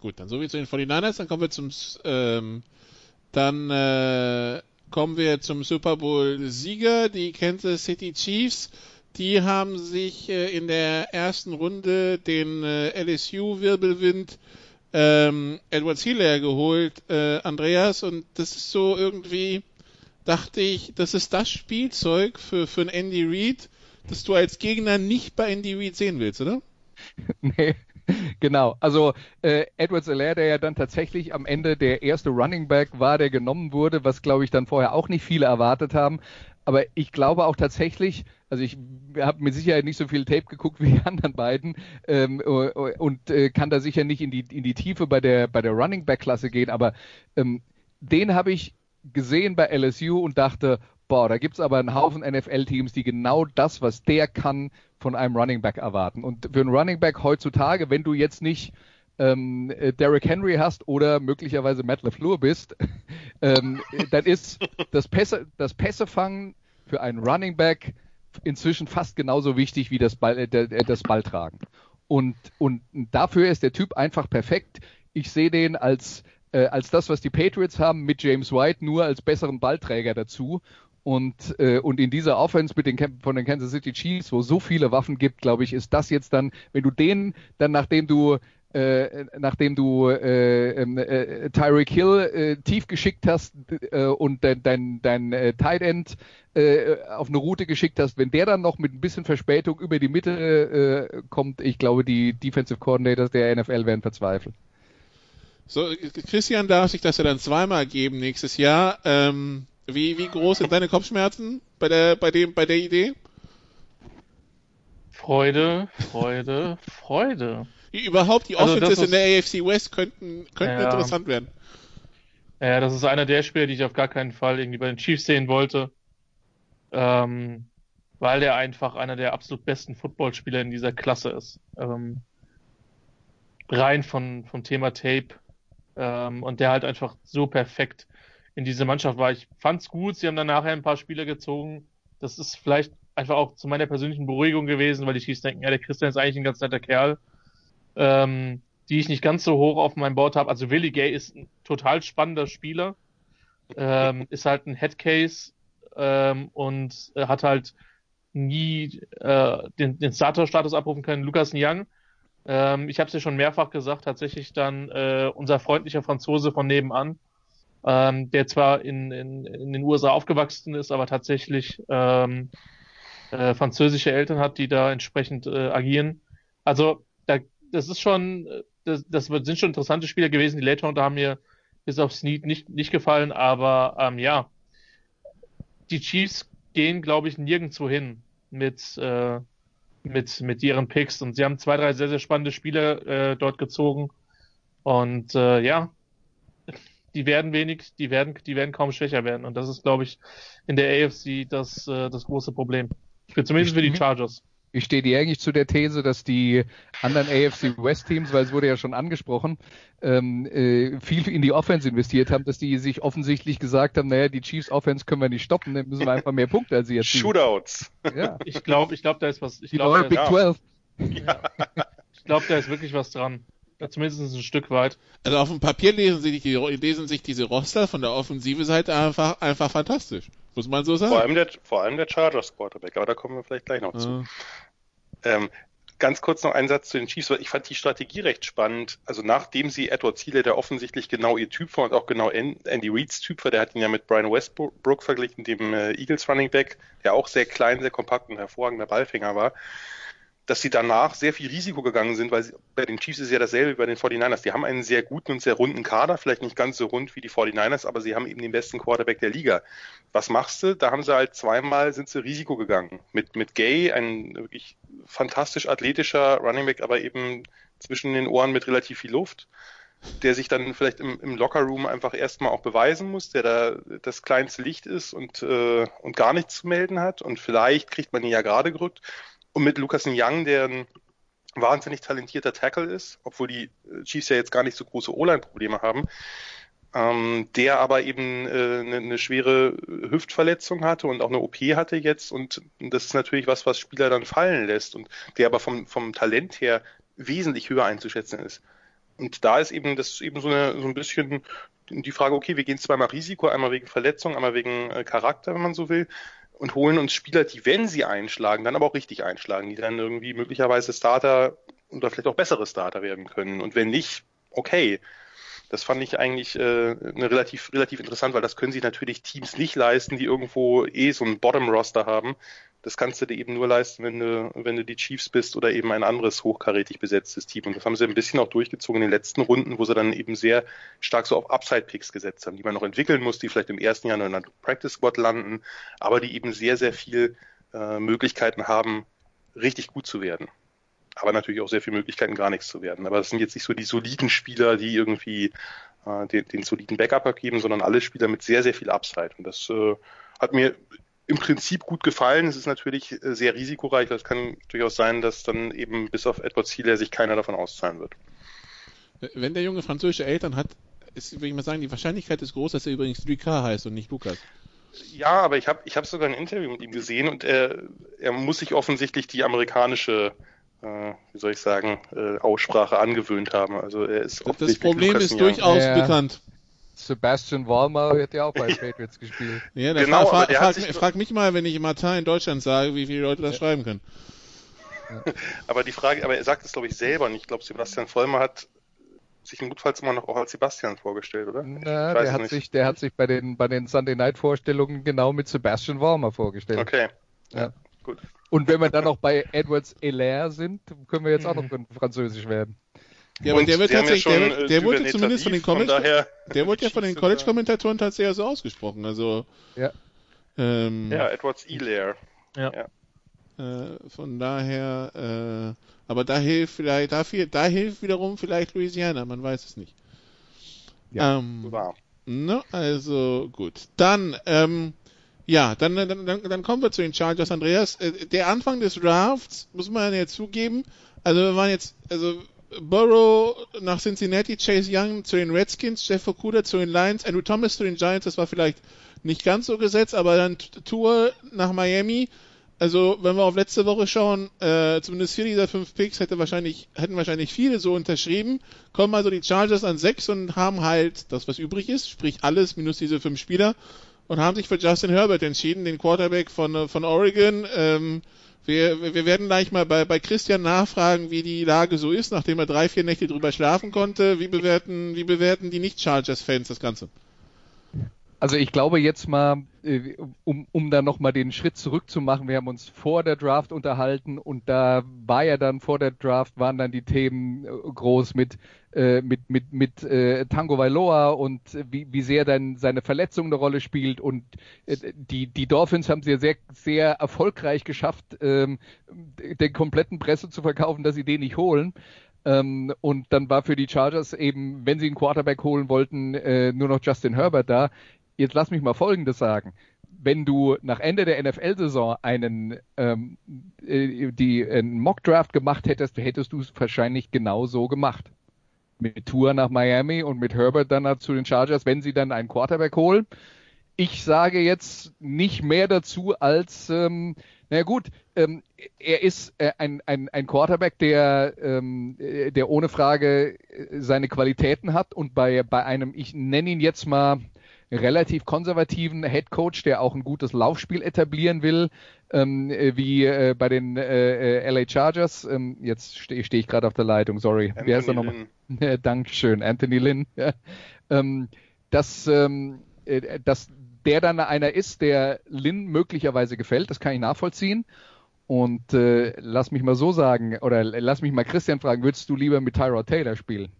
Gut, dann so wie zu den 49ers, dann kommen wir zum ähm, dann äh, kommen wir zum Super Bowl Sieger, die Kansas City Chiefs. Die haben sich äh, in der ersten Runde den äh, LSU Wirbelwind ähm, Edward Hilaire geholt, äh, Andreas, und das ist so irgendwie dachte ich, das ist das Spielzeug für, für einen Andy Reid, das du als Gegner nicht bei Andy Reid sehen willst, oder? nee. Genau, also äh, Edward Zeller, der ja dann tatsächlich am Ende der erste Running Back war, der genommen wurde, was glaube ich dann vorher auch nicht viele erwartet haben. Aber ich glaube auch tatsächlich, also ich habe mit Sicherheit nicht so viel Tape geguckt wie die anderen beiden ähm, und äh, kann da sicher nicht in die in die Tiefe bei der bei der Running Back Klasse gehen, aber ähm, den habe ich gesehen bei LSU und dachte, boah, da gibt's aber einen Haufen NFL-Teams, die genau das, was der kann, von einem Running Back erwarten. Und für einen Running Back heutzutage, wenn du jetzt nicht ähm, Derrick Henry hast oder möglicherweise Matt LeFleur bist, ähm, dann ist das Pässe, das Pässefangen für einen Running Back inzwischen fast genauso wichtig wie das, Ball, äh, das Balltragen. Und, und dafür ist der Typ einfach perfekt. Ich sehe den als äh, als das, was die Patriots haben mit James White, nur als besseren Ballträger dazu. Und, äh, und in dieser Offense mit den von den Kansas City Chiefs, wo so viele Waffen gibt, glaube ich, ist das jetzt dann, wenn du den dann nachdem du äh, nachdem du äh, ähm, äh, Tyreek Hill äh, tief geschickt hast äh, und dein, dein, dein äh, Tight End auf eine Route geschickt hast, wenn der dann noch mit ein bisschen Verspätung über die Mitte kommt, ich glaube, die Defensive Coordinators der NFL werden verzweifeln. So, Christian darf sich das ja dann zweimal geben nächstes Jahr. Ähm, wie, wie groß sind deine Kopfschmerzen bei der, bei dem, bei der Idee? Freude, Freude, Freude. Überhaupt die Also Offenses in ist- der AFC West könnten, könnten Ja. interessant werden. Ja, das ist einer der Spiele, die ich auf gar keinen Fall irgendwie bei den Chiefs sehen wollte. Ähm, weil der einfach einer der absolut besten Footballspieler in dieser Klasse ist. Ähm, rein von, vom Thema Tape. Ähm, und der halt einfach so perfekt in diese Mannschaft war. Ich fand's gut. Sie haben dann nachher ein paar Spiele gezogen. Das ist vielleicht einfach auch zu meiner persönlichen Beruhigung gewesen, weil die Chiefs denken, ja, der Christian ist eigentlich ein ganz netter Kerl. Ähm, die ich nicht ganz so hoch auf meinem Board habe. Also Willie Gay ist ein total spannender Spieler. Ähm, ist halt ein Headcase ähm, und äh, hat halt nie äh, den, den Starter-Status abrufen können. Lukas Niang, ähm, ich habe es ja schon mehrfach gesagt, tatsächlich dann äh, unser freundlicher Franzose von nebenan, ähm, der zwar in, in, in den USA aufgewachsen ist, aber tatsächlich ähm, äh, französische Eltern hat, die da entsprechend äh, agieren. Also da, das ist schon, das, das sind schon interessante Spieler gewesen. Die Round haben mir bis auf Snead nicht, nicht gefallen, aber ähm, ja, die Chiefs gehen, glaube ich, nirgendwo hin mit, äh, mit, mit ihren Picks und sie haben zwei, drei sehr, sehr spannende Spieler äh, dort gezogen und äh, ja, die werden wenig, die werden, die werden kaum schwächer werden und das ist, glaube ich, in der AFC das, äh, das große Problem. Für, zumindest für die Chargers. Ich stehe dir eigentlich zu der These, dass die anderen AFC West Teams, weil es wurde ja schon angesprochen, ähm, äh, viel in die Offense investiert haben, dass die sich offensichtlich gesagt haben, naja, die Chiefs Offense können wir nicht stoppen, dann müssen wir einfach mehr Punkte als sie jetzt. Shootouts. Ja, Ich glaube, ich glaube, da ist was, ich die glaube, neue Big ja. 12. ich glaube, da ist wirklich was dran. Ja, zumindest ein Stück weit. Also auf dem Papier lesen, sich die, lesen sich diese Roster von der offensive Seite einfach, einfach fantastisch. Muss man so sagen. Vor allem der, vor allem der Chargers Quarterback, aber da kommen wir vielleicht gleich noch zu. Ähm, ganz kurz noch ein Satz zu den Chiefs, weil ich fand die Strategie recht spannend. Also nachdem sie Edward Thiele, der offensichtlich genau ihr Typ war und auch genau An- Andy Reeds Typ war, der hat ihn ja mit Brian Westbrook verglichen, dem äh, Eagles Running Back, der auch sehr klein, sehr kompakt und hervorragender Ballfänger war, dass sie danach sehr viel Risiko gegangen sind, weil sie, bei den Chiefs ist ja dasselbe wie bei den 49ers. Die haben einen sehr guten und sehr runden Kader, vielleicht nicht ganz so rund wie die 49ers, aber sie haben eben den besten Quarterback der Liga. Was machst du? Da haben sie halt zweimal sind sie Risiko gegangen. Mit, mit Gay, ein wirklich fantastisch athletischer Running Back, aber eben zwischen den Ohren mit relativ viel Luft, der sich dann vielleicht im, im Lockerroom einfach erstmal auch beweisen muss, der da das kleinste Licht ist und, äh, und gar nichts zu melden hat. Und vielleicht kriegt man ihn ja gerade gerückt. Und mit Lukas Young, der ein wahnsinnig talentierter Tackle ist, obwohl die äh, Chiefs ja jetzt gar nicht so große O-Line-Probleme haben, ähm, der aber eben äh, eine, eine schwere Hüftverletzung hatte und auch eine OP hatte jetzt und das ist natürlich was, was Spieler dann fallen lässt und der aber vom, vom Talent her wesentlich höher einzuschätzen ist. Und da ist eben das ist eben so, eine, so ein bisschen die Frage, okay, wir gehen zweimal Risiko, einmal wegen Verletzung, einmal wegen äh, Charakter, wenn man so will, und holen uns Spieler, die, wenn sie einschlagen, dann aber auch richtig einschlagen, die dann irgendwie möglicherweise Starter oder vielleicht auch bessere Starter werden können. Und wenn nicht, okay. Das fand ich eigentlich äh, eine relativ, relativ interessant, weil das können sich natürlich Teams nicht leisten, die irgendwo eh so ein Bottom-Roster haben. Das kannst du dir eben nur leisten, wenn du, wenn du die Chiefs bist oder eben ein anderes hochkarätig besetztes Team. Und das haben sie ein bisschen auch durchgezogen in den letzten Runden, wo sie dann eben sehr stark so auf Upside-Picks gesetzt haben, die man noch entwickeln muss, die vielleicht im ersten Jahr noch in einer Practice-Squad landen, aber die eben sehr, sehr viel äh, Möglichkeiten haben, richtig gut zu werden aber natürlich auch sehr viele Möglichkeiten, gar nichts zu werden. Aber das sind jetzt nicht so die soliden Spieler, die irgendwie äh, den, den soliden Backup abgeben, sondern alle Spieler mit sehr, sehr viel Upside. Und das äh, hat mir im Prinzip gut gefallen. Es ist natürlich äh, sehr risikoreich. Das kann durchaus sein, dass dann eben bis auf Edward Zieler sich keiner davon auszahlen wird. Wenn der Junge französische Eltern hat, ist, würde ich mal sagen, die Wahrscheinlichkeit ist groß, dass er übrigens 3K heißt und nicht Lukas. Ja, aber ich habe ich hab sogar ein Interview mit ihm gesehen und er, er muss sich offensichtlich die amerikanische wie soll ich sagen, äh, Aussprache angewöhnt haben. Also er ist Das Problem ist durchaus Ja. bekannt. Sebastian Walmer hat ja auch bei Patriots gespielt. Ja, Genau, frag, sich mich- so- frag mich mal, wenn ich Martin in Deutschland sage, wie viele Leute das schreiben können. Aber die Frage, aber er sagt es glaube ich selber und ich glaube Sebastian Vollmer hat sich notfalls immer noch auch als Sebastian vorgestellt, oder? Na, Ich weiß der hat nicht. sich, der hat sich bei den, bei den Sunday Night Vorstellungen genau mit Sebastian Walmer vorgestellt. Okay. Ja. Gut. Und wenn wir dann noch bei Edwards Hilaire sind, können wir jetzt auch noch französisch werden. Ja, aber der wird ja tatsächlich, schon, der, äh, der wurde zumindest von den von College, daher, der wurde ja von den College-Kommentatoren tatsächlich so ausgesprochen. Also, Ja. ähm, Ja, Edwards Elair. Ja. Ja. Äh, von daher, äh, aber da hilft vielleicht, da, viel, da hilft wiederum vielleicht Louisiana, man weiß es nicht. Ja, ähm, wahr. Ne, also gut. Dann, ähm, ja, dann, dann, dann, dann kommen wir zu den Chargers, Andreas. Äh, der Anfang des Drafts, muss man ja zugeben, also wir waren jetzt, also Burrow nach Cincinnati, Chase Young zu den Redskins, Jeff Okuda zu den Lions, Andrew Thomas zu den Giants, das war vielleicht nicht ganz so gesetzt, aber dann Tour nach Miami. Also, wenn wir auf letzte Woche schauen, äh, zumindest vier dieser fünf Picks hätte wahrscheinlich, hätten wahrscheinlich viele so unterschrieben, kommen also die Chargers an sechs und haben halt das, was übrig ist, sprich alles minus diese fünf Spieler und haben sich für Justin Herbert entschieden, den Quarterback von, von Oregon. Ähm, wir, wir werden gleich mal bei, bei Christian nachfragen, wie die Lage so ist, nachdem er drei, vier Nächte drüber schlafen konnte. Wie bewerten, wie bewerten die Nicht-Chargers-Fans das Ganze? Also ich glaube jetzt mal, äh, um, um da nochmal den Schritt zurückzumachen, wir haben uns vor der Draft unterhalten und da war ja dann vor der Draft, waren dann die Themen äh, groß mit, äh, mit, mit, mit äh, Tango Vailoa und wie, wie sehr dann seine Verletzung eine Rolle spielt. Und äh, die, die Dolphins haben sie sehr, sehr erfolgreich geschafft, ähm, den kompletten Presse zu verkaufen, dass sie den nicht holen. Ähm, und dann war für die Chargers eben, wenn sie einen Quarterback holen wollten, äh, nur noch Justin Herbert da jetzt lass mich mal Folgendes sagen. Wenn du nach Ende der NFL-Saison einen ähm, äh, einen Mock-Draft gemacht hättest, hättest du es wahrscheinlich genau so gemacht. Mit Tour nach Miami und mit Herbert dann zu den Chargers, wenn sie dann einen Quarterback holen. Ich sage jetzt nicht mehr dazu als, ähm, na gut, ähm, er ist äh, ein, ein, ein Quarterback, der, ähm, äh, der ohne Frage äh, seine Qualitäten hat und bei, bei einem, ich nenne ihn jetzt mal relativ konservativen Head Coach, der auch ein gutes Laufspiel etablieren will, ähm, äh, wie äh, bei den äh, äh LA Chargers. Ähm, jetzt stehe steh ich gerade auf der Leitung, sorry. Anthony Wie heißt er nochmal? Dankeschön, Anthony Lynn. Ja. Ähm, dass, ähm, äh, dass der dann einer ist, der Lynn möglicherweise gefällt, das kann ich nachvollziehen. Und äh, lass mich mal so sagen, oder lass mich mal Christian fragen, würdest du lieber mit Tyrod Taylor spielen?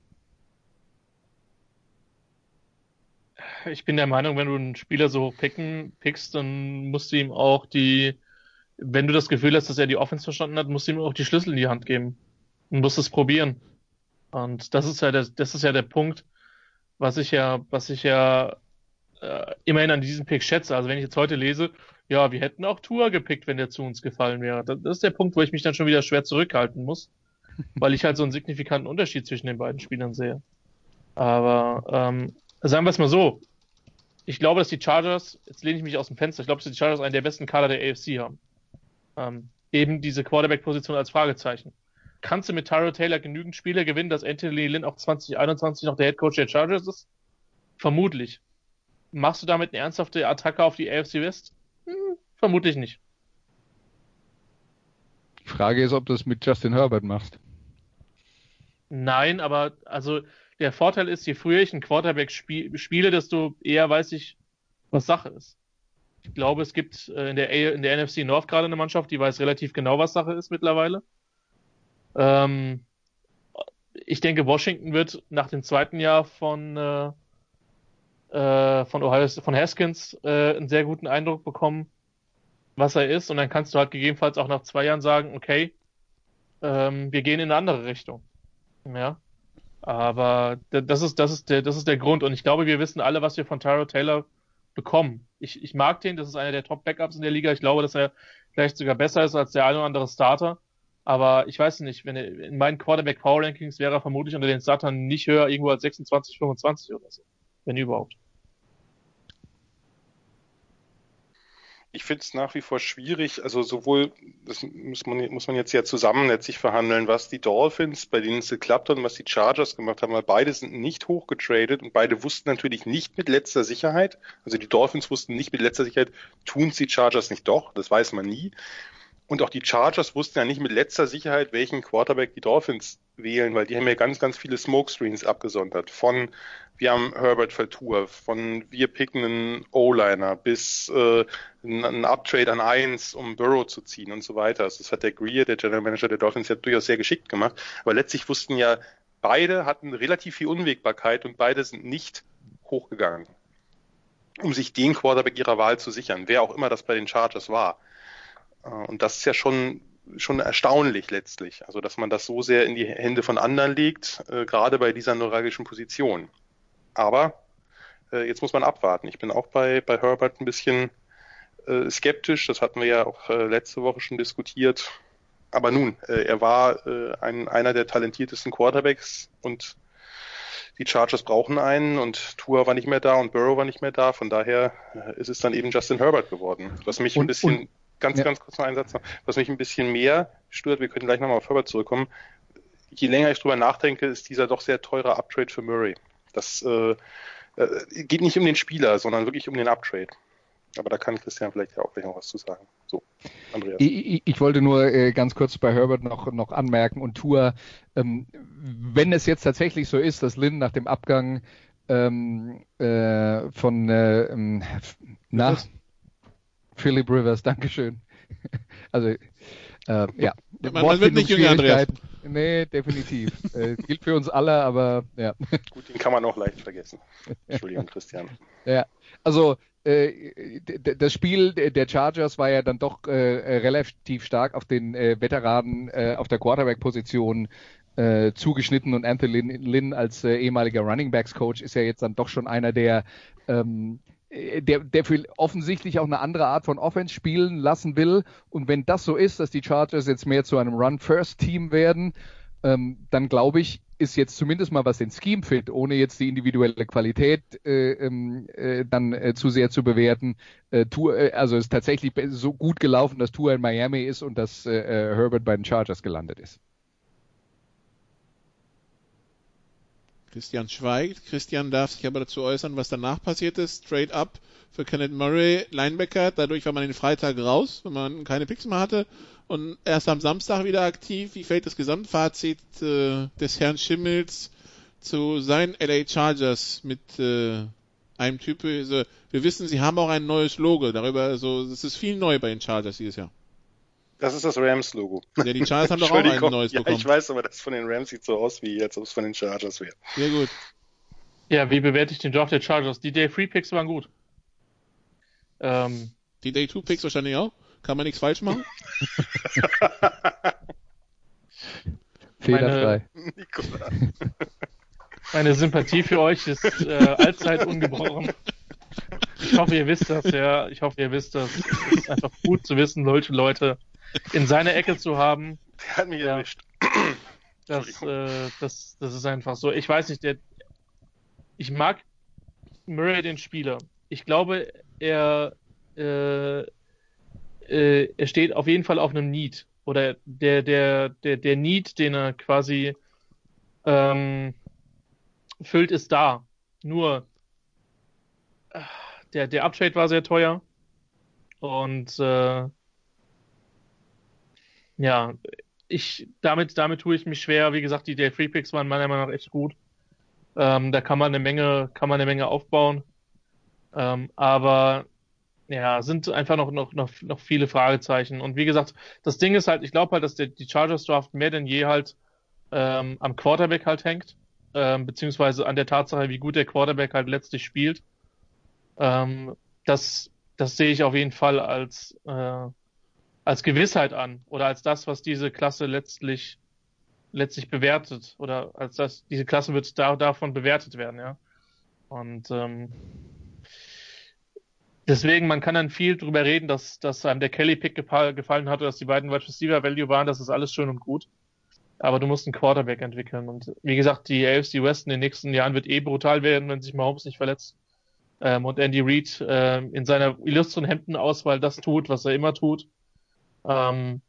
Ich bin der Meinung, wenn du einen Spieler so picken, pickst, dann musst du ihm auch die, wenn du das Gefühl hast, dass er die Offense verstanden hat, musst du ihm auch die Schlüssel in die Hand geben und musst es probieren. Und das ist ja der, das ist ja der Punkt, was ich ja, was ich ja äh, immerhin an diesem Pick schätze. Also wenn ich jetzt heute lese, ja, wir hätten auch Tour gepickt, wenn der zu uns gefallen wäre. Das, das ist der Punkt, wo ich mich dann schon wieder schwer zurückhalten muss, weil ich halt so einen signifikanten Unterschied zwischen den beiden Spielern sehe. Aber ähm, sagen wir es mal so, ich glaube, dass die Chargers, jetzt lehne ich mich aus dem Fenster, ich glaube, dass die Chargers einen der besten Kader der AFC haben. Ähm, eben diese Quarterback-Position als Fragezeichen. Kannst du mit Tyro Taylor genügend Spiele gewinnen, dass Anthony Lynn auch 2021 noch der Head Coach der Chargers ist? Vermutlich. Machst du damit eine ernsthafte Attacke auf die AFC West? Hm, vermutlich nicht. Die Frage ist, ob du es mit Justin Herbert machst. Nein, aber also der Vorteil ist, je früher ich einen Quarterback spiel, spiele, desto eher weiß ich, was Sache ist. Ich glaube, es gibt äh, in der, in der NFC North gerade eine Mannschaft, die weiß relativ genau, was Sache ist mittlerweile. Ähm, ich denke, Washington wird nach dem zweiten Jahr von, äh, äh, von Ohio, von Haskins äh, einen sehr guten Eindruck bekommen, was er ist. Und dann kannst du halt gegebenenfalls auch nach zwei Jahren sagen, okay, ähm, wir gehen in eine andere Richtung. Ja. Aber das ist, das ist der, das ist der Grund. Und ich glaube, wir wissen alle, was wir von Tyro Taylor bekommen. Ich, ich mag den, das ist einer der Top-Backups in der Liga. Ich glaube, dass er vielleicht sogar besser ist als der eine oder andere Starter. Aber ich weiß nicht, wenn er in meinen Quarterback Power Rankings wäre er vermutlich unter den Startern nicht höher, irgendwo als 26, 25 oder so. Wenn überhaupt. Ich finde es nach wie vor schwierig, also sowohl, das muss man, muss man jetzt ja zusammen letztlich verhandeln, was die Dolphins, bei denen es geklappt hat und was die Chargers gemacht haben, weil beide sind nicht hochgetradet und beide wussten natürlich nicht mit letzter Sicherheit, also die Dolphins wussten nicht mit letzter Sicherheit, tun es die Chargers nicht doch, das weiß man nie. Und auch die Chargers wussten ja nicht mit letzter Sicherheit, welchen Quarterback die Dolphins wählen, weil die haben ja ganz, ganz viele Smokescreens abgesondert. Von wir haben Herbert Vertour, von wir picken einen O-Liner bis äh, einen Uptrade an eins, um Burrow zu ziehen und so weiter. Also das hat der Greer, der General Manager der Dolphins, ja durchaus sehr geschickt gemacht. Aber letztlich wussten ja, beide hatten relativ viel Unwägbarkeit und beide sind nicht hochgegangen, um sich den Quarterback ihrer Wahl zu sichern, wer auch immer das bei den Chargers war. Äh, und das ist ja schon schon erstaunlich letztlich, also dass man das so sehr in die Hände von anderen legt, äh, gerade bei dieser neuralgischen Position. Aber äh, jetzt muss man abwarten. Ich bin auch bei, bei Herbert ein bisschen äh, skeptisch, das hatten wir ja auch äh, letzte Woche schon diskutiert. Aber nun, äh, er war ein, einer der talentiertesten Quarterbacks und die Chargers brauchen einen und Tua war nicht mehr da und Burrow war nicht mehr da. Von daher ist es dann eben Justin Herbert geworden. Was mich Und- ein bisschen, und- ganz, ja. ganz kurz noch einen Satz noch, was mich ein bisschen mehr stört, wir können gleich nochmal auf Herbert zurückkommen. Je länger ich drüber nachdenke, ist dieser doch sehr teure Uptrade für Murray. Das äh, äh, geht nicht um den Spieler, sondern wirklich um den Uptrade. Aber da kann Christian vielleicht ja auch gleich noch was zu sagen. So, Andreas. Ich, ich, wollte nur äh, ganz kurz bei Herbert noch, noch anmerken und Tour, ähm, wenn es jetzt tatsächlich so ist, dass Lynn nach dem Abgang ähm, äh, von äh, ähm, nach? Philip Rivers, Dankeschön. Also äh, ja, Man- man wird nicht jünger, Andreas. Nee, definitiv. äh, gilt für uns alle, aber ja. Gut, den kann man auch leicht vergessen. Entschuldigung, Christian. Ja, also äh, das Spiel der Chargers war ja dann doch äh, relativ stark auf den äh, Veteranen äh, auf der Quarterback-Position äh, zugeschnitten und Anthony Lynn, Lynn als äh, ehemaliger Running Backs Coach ist ja jetzt dann doch schon einer, der ähm, äh, der, der für offensichtlich auch eine andere Art von Offense spielen lassen will. Und wenn das so ist, dass die Chargers jetzt mehr zu einem Run-First-Team werden, ähm, dann glaube ich, ist jetzt zumindest mal was den Scheme fit, ohne jetzt die individuelle Qualität äh, ähm, äh, dann äh, zu sehr zu bewerten. Äh, Tour, äh, also ist tatsächlich so gut gelaufen, dass Tour in Miami ist und dass äh, äh, Herbert bei den Chargers gelandet ist. Christian schweigt. Christian darf sich aber dazu äußern, was danach passiert ist. Straight up für Kenneth Murray, Linebacker. Dadurch war man den Freitag raus, wenn man keine Picks mehr hatte. Und erst am Samstag wieder aktiv. Wie fällt das Gesamtfazit äh, des Herrn Schimmels zu seinen LA Chargers mit äh, einem Typ? Also, wir wissen, sie haben auch ein neues Logo. Darüber, also, es ist viel neu bei den Chargers dieses Jahr. Das ist das Rams-Logo. Ja, die Chargers haben doch auch ein neues ja, bekommen. ich weiß, aber das von den Rams sieht so aus, wie als ob es von den Chargers wäre. Sehr gut. Ja, wie bewerte ich den Draft der Chargers? Die Day Free Picks waren gut. Ähm, Die Day 2 Picks wahrscheinlich auch. Kann man nichts falsch machen. Fehlerfrei. Nikola. meine Sympathie für euch ist äh, allzeit ungebrochen. Ich hoffe, ihr wisst das, ja. Ich hoffe, ihr wisst das. Es ist einfach gut zu wissen, solche Leute in seiner Ecke zu haben. Der hat mich Ja. erwischt. Das, äh, das, das ist einfach so. Ich weiß nicht, der, ich mag Murray den Spieler. Ich glaube, er, äh, äh, er steht auf jeden Fall auf einem Need. Oder der, der, der, der Need, den er quasi ähm, füllt, ist da. Nur äh, der, der Uptrade war sehr teuer. Und äh, ja, ich, damit, damit tue ich mich schwer. Wie gesagt, die Day Free Picks waren meiner Meinung nach echt gut. Ähm, da kann man eine Menge, kann man eine Menge aufbauen. Ähm, aber ja, sind einfach noch, noch, noch, noch viele Fragezeichen. Und wie gesagt, das Ding ist halt, ich glaube halt, dass der, die Chargers Draft mehr denn je halt ähm, am Quarterback halt hängt, ähm, beziehungsweise an der Tatsache, wie gut der Quarterback halt letztlich spielt. Ähm, das, das sehe ich auf jeden Fall als, äh, als Gewissheit an oder als das, was diese Klasse letztlich letztlich bewertet oder als das diese Klasse wird da, davon bewertet werden, ja. Und ähm, deswegen, man kann dann viel drüber reden, dass, dass einem der Kelly-Pick gefallen hat, dass die beiden Wide Receiver Value waren, das ist alles schön und gut. Aber du musst einen Quarterback entwickeln. Und wie gesagt, die AFC West in den nächsten Jahren wird eh brutal werden, wenn sich Mahomes nicht verletzt. Ähm, und Andy Reid äh, in seiner illustren Hemdenauswahl das tut, was er immer tut. Ähm,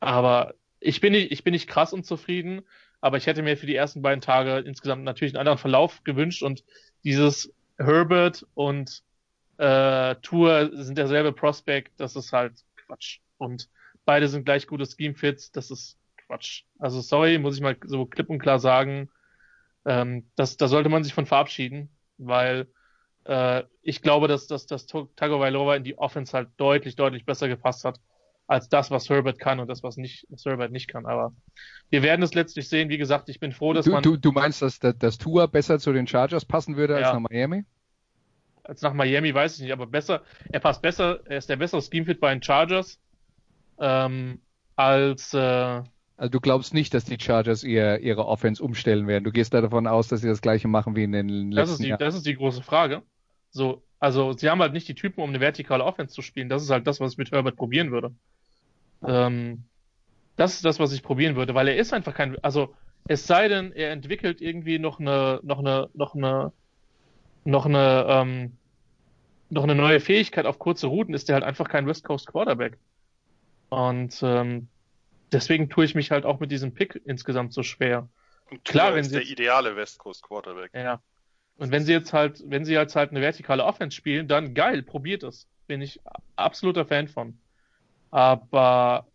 aber ich bin nicht, ich bin nicht krass unzufrieden, aber ich hätte mir für die ersten beiden Tage insgesamt natürlich einen anderen Verlauf gewünscht und dieses Herbert und äh, Tour sind derselbe Prospect, das ist halt Quatsch. Und beide sind gleich gute Scheme-Fits, das ist Quatsch. Also sorry, muss ich mal so klipp und klar sagen, ähm, das, da sollte man sich von verabschieden, weil äh, ich glaube, dass, dass, dass Tagovailoa in die Offense halt deutlich, deutlich besser gepasst hat als das, was Herbert kann und das, was nicht, was Herbert nicht kann. Aber wir werden es letztlich sehen. Wie gesagt, ich bin froh, dass Du, man du, du meinst, dass, dass, dass Tua besser zu den Chargers passen würde als Ja. nach Miami? als nach Miami weiß ich nicht, aber besser, er passt besser, er ist der bessere Scheme-Fit bei den Chargers ähm, als äh, also du glaubst nicht, dass die Chargers ihr, ihre Offense umstellen werden. Du gehst da davon aus, dass sie das gleiche machen wie in den letzten das ist die, Jahren. Das ist die große Frage. So, also sie haben halt nicht die Typen, um eine vertikale Offense zu spielen. Das ist halt das, was ich mit Herbert probieren würde. Ähm, das ist das, was ich probieren würde, weil er ist einfach kein, also es sei denn, er entwickelt irgendwie noch eine, noch eine, noch eine, noch eine, ähm, noch eine neue Fähigkeit auf kurze Routen, ist er halt einfach kein West Coast Quarterback. Und ähm, deswegen tue ich mich halt auch mit diesem Pick insgesamt so schwer. Und Klar, wenn ist sie der ideale West Coast Quarterback. Ja. Und wenn sie jetzt halt, wenn sie jetzt halt eine vertikale Offense spielen, dann geil, probiert es. Bin ich absoluter Fan von. Aber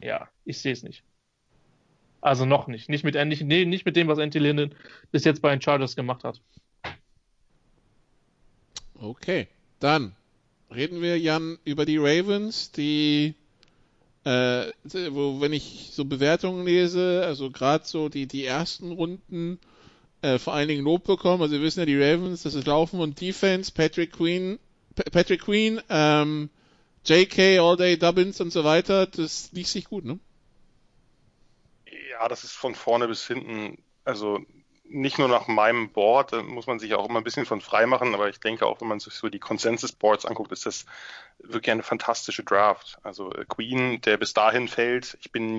ja, ich sehe es nicht. Also noch nicht. Nicht mit, nicht, nee, nicht mit dem, was Andy Linden bis jetzt bei den Chargers gemacht hat. Okay, dann reden wir, Jan, über die Ravens, die, äh, wo, wenn ich so Bewertungen lese, also gerade so die, die ersten Runden, äh, vor allen Dingen Lob bekommen. Also wir wissen ja, die Ravens, das ist Laufen und Defense, Patrick Queen, Pa- Patrick Queen, ähm, JK, All Day Dubbins und so weiter, das liest sich gut, ne? Ja, das ist von vorne bis hinten, also nicht nur nach meinem Board, da muss man sich auch immer ein bisschen von frei machen, aber ich denke auch, wenn man sich so die Consensus-Boards anguckt, ist das wirklich eine fantastische Draft. Also äh, Queen, der bis dahin fällt, ich bin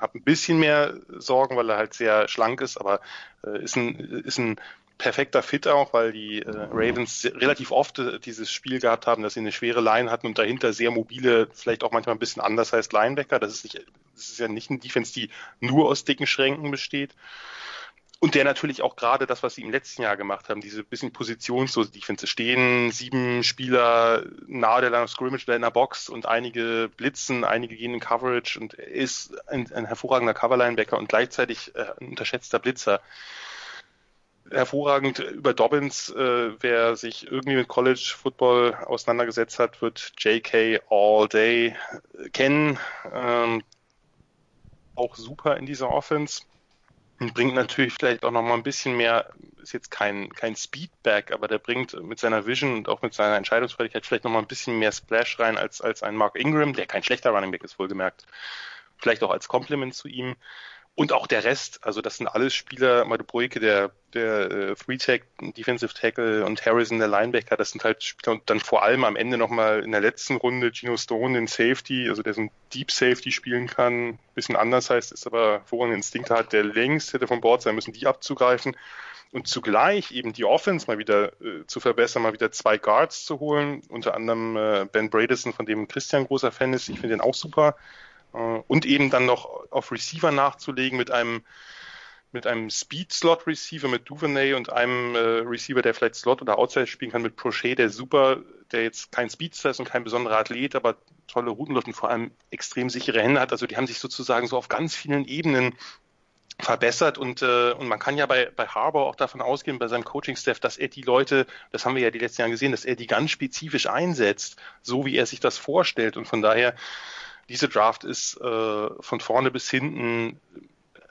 habe ein bisschen mehr Sorgen, weil er halt sehr schlank ist, aber äh, ist ein ist ein perfekter Fit auch, weil die äh, Ravens relativ oft äh, dieses Spiel gehabt haben, dass sie eine schwere Line hatten und dahinter sehr mobile, vielleicht auch manchmal ein bisschen anders heißt Linebacker. Das ist nicht, das ist ja nicht eine Defense, die nur aus dicken Schränken besteht. Und der natürlich auch gerade das, was sie im letzten Jahr gemacht haben, diese bisschen positionslose Defense stehen, sieben Spieler nahe der Line of Scrimmage oder in der Box und einige blitzen, einige gehen in Coverage und ist ein, ein hervorragender Coverlinebacker und gleichzeitig äh, ein unterschätzter Blitzer hervorragend über Dobbins. Äh, wer sich irgendwie mit College Football auseinandergesetzt hat, wird JK All Day äh, kennen. Ähm, auch super in dieser Offense. Bringt natürlich vielleicht auch noch mal ein bisschen mehr, ist jetzt kein, kein Speedback, aber der bringt mit seiner Vision und auch mit seiner Entscheidungsfähigkeit vielleicht noch mal ein bisschen mehr Splash rein als, als ein Mark Ingram, der kein schlechter Running Back ist, wohlgemerkt. Vielleicht auch als Kompliment zu ihm. Und auch der Rest, also das sind alles Spieler, Madubuike, der, der äh, Three-Tech, Defensive Tackle und Harrison, der Linebacker, das sind halt Spieler. Und dann vor allem am Ende nochmal in der letzten Runde Gino Stone, den Safety, also der so ein Deep Safety spielen kann, bisschen anders heißt, ist aber vorrangige Instinkte hat, der längst hätte vom Bord sein müssen, die abzugreifen. Und zugleich eben die Offense mal wieder äh, zu verbessern, mal wieder zwei Guards zu holen, unter anderem äh, Ben Bradison, von dem Christian großer Fan ist, ich finde den auch super, und eben dann noch auf Receiver nachzulegen mit einem mit einem Speed-Slot-Receiver mit Duvernay und einem äh, Receiver, der vielleicht Slot oder Outside spielen kann mit Prochet, der super, der jetzt kein Speedster ist und kein besonderer Athlet, aber tolle Routen läuft und vor allem extrem sichere Hände hat. Also die haben sich sozusagen so auf ganz vielen Ebenen verbessert und, äh, und man kann ja bei, bei Harbour auch davon ausgehen, bei seinem Coaching-Staff, dass er die Leute, das haben wir ja die letzten Jahre gesehen, dass er die ganz spezifisch einsetzt, so wie er sich das vorstellt und von daher diese Draft ist äh, von vorne bis hinten